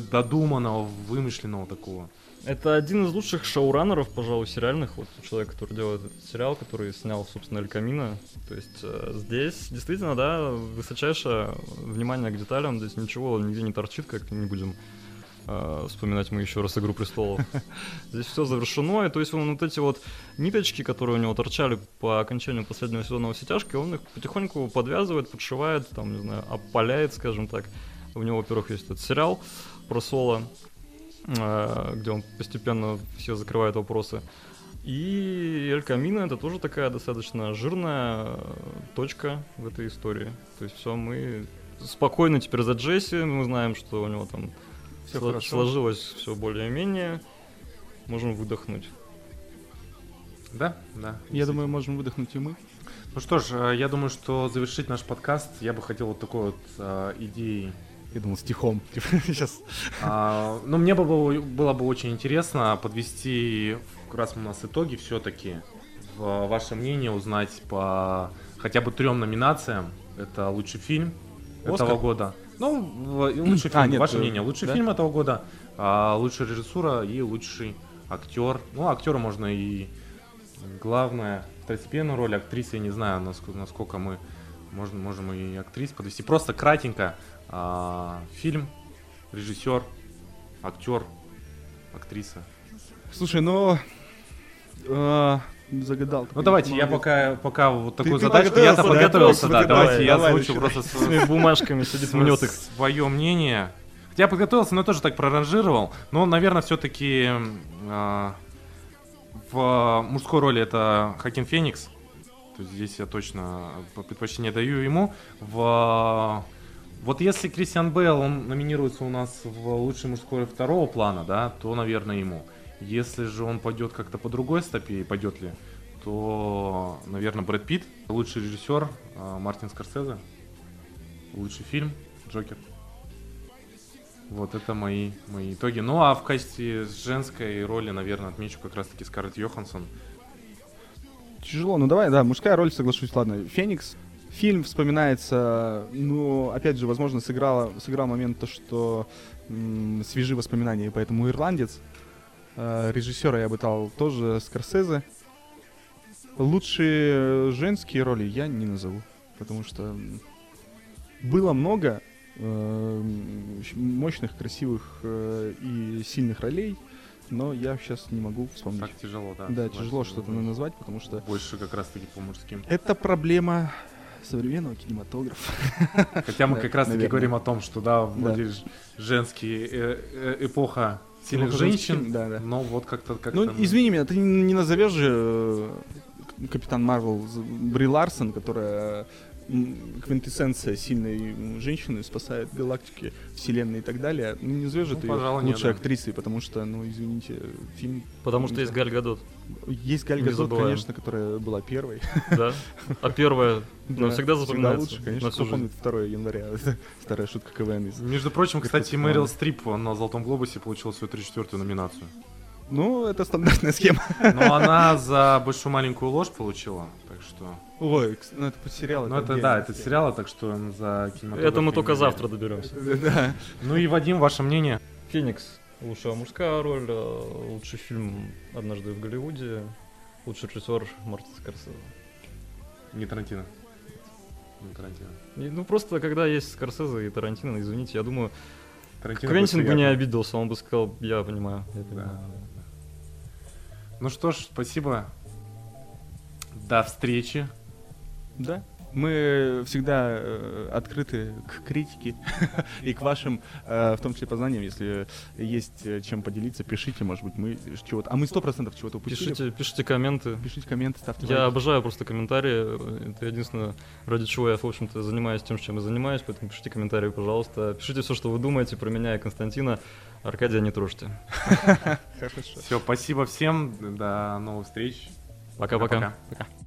додуманного, вымышленного такого. Это один из лучших шоураннеров, пожалуй, сериальных. Вот человек, который делает этот сериал, который снял, собственно, Эль Камино. То есть э, здесь действительно, да, высочайшее внимание к деталям. Здесь ничего нигде не торчит, как не будем э, вспоминать мы еще раз «Игру престолов». Здесь все завершено, и то есть он вот эти вот ниточки, которые у него торчали по окончанию последнего сезона «Во все тяжкие», он их потихоньку подвязывает, подшивает, там, не знаю, опаляет, скажем так. У него, во-первых, есть этот сериал про Соло, э, где он постепенно все закрывает вопросы. И Эль Камино это тоже такая достаточно жирная э, точка в этой истории. То есть все, мы спокойно теперь за Джесси, мы знаем, что у него там Всё сло- сложилось все более-менее. Можем выдохнуть. Да, да. Я думаю, можем выдохнуть и мы. Ну что ж, э, я думаю, что завершить наш подкаст я бы хотел вот такой вот э, идеей Я думал, стихом. Типа, Сейчас. А, ну, мне бы было, было бы очень интересно подвести, раз у нас итоги все-таки, ваше мнение узнать по хотя бы трем номинациям. Это лучший фильм Оскар? этого года. Ну, лучший А, фильм, нет, ваше э, мнение. Лучший да? фильм этого года, а, лучшая режиссура и лучший актер. Ну, актера можно и главное, второстепенную роль, актрисы, я не знаю, насколько, насколько мы можем, можем и актрис подвести. Просто кратенько. А, фильм, режиссер, актер, актриса. Слушай, ну... э, Загадал. Ну давайте, я пока, пока вот такую ты задачку, я-то подготовился, да, да, давай, давайте я давай, озвучу просто С этими бумажками сидит, мнет их. свое мнение. Я подготовился, но тоже так проранжировал. Но, наверное, все-таки в мужской роли это Хакин Феникс. То есть здесь я точно предпочтение даю ему. В вот если Кристиан Бейл, он номинируется у нас в лучший мужской второго плана, да, то, наверное, ему. Если же он пойдет как-то по другой стопе, и пойдет ли, то, наверное, Брэд Питт. Лучший режиссер а, Мартин Скорсезе. Лучший фильм Джокер. Вот это мои, мои итоги. Ну а в качестве женской роли, наверное, отмечу как раз-таки Скарлетт Йоханссон. Тяжело, ну давай, да, мужская роль, соглашусь, ладно. Феникс. Фильм вспоминается, ну, опять же, возможно, сыграла, сыграл момент то, что м, свежи воспоминания, поэтому ирландец. Э, режиссера я бы дал тоже Скорсезе. Лучшие женские роли я не назову, потому что было много э, мощных, красивых э, и сильных ролей, но я сейчас не могу вспомнить. Так тяжело, да. Да, тяжело что-то назвать, потому что Больше как раз-таки по мужским. это проблема современного кинематографа. Хотя мы как раз-таки наверное. говорим о том, что да, вроде ж- женские э, э, эпоха сильных женщин, но вот как-то как Ну, извини меня, ты не назовешь же э, Капитан Марвел Бри Ларсон, которая квинтэссенция сильной женщины, спасает галактики, вселенной и так далее. Ну, не назовешь же Ну, ты пожалуй, нет, лучшей да. актрисой, потому что, ну, извините, фильм... Потому что есть Галь Гадот, Есть Галь Гадот, конечно, которая была первой. да? А первая Да, навсегда запоминается. лучше, конечно. Кто помнит 2 января? Старая шутка КВН из Между прочим, кстати, Мэрил. Стрип на Золотом Глобусе получила свою 34-ю номинацию. Ну, это стандартная схема. Но она за большую маленькую ложь получила. Ой, ну это по сериалу. Ну это да, это сериалы, так что за кинематограф Это мы только не завтра доберемся. Да. Ну и Вадим, ваше мнение? Феникс. Лучшая мужская роль, э, лучший фильм «Однажды в Голливуде», лучший режиссер Мартин Скорсезе. Не Тарантино. Не Тарантино. И, Ну просто когда есть Скорсезе и Тарантино, извините, я думаю, Тарантино Квентин бы не обиделся, он бы сказал, я понимаю, я Да. понимаю. Ну что ж, спасибо. До встречи. Да. Мы всегда э, открыты к критике и к вашим, э, в том числе, познаниям. Если есть э, чем поделиться, пишите, может быть, мы чего-то... А мы сто процентов чего-то упустили. Пишите, пишите комменты. Пишите комменты, ставьте Я лайки. обожаю просто комментарии. Это единственное, ради чего я, в общем-то, занимаюсь тем, чем я занимаюсь. Поэтому пишите комментарии, пожалуйста. Пишите все, что вы думаете про меня и Константина. Аркадия не трожьте. Хорошо. Все, спасибо всем. До новых встреч. Пока-пока. Пока-пока. Пока.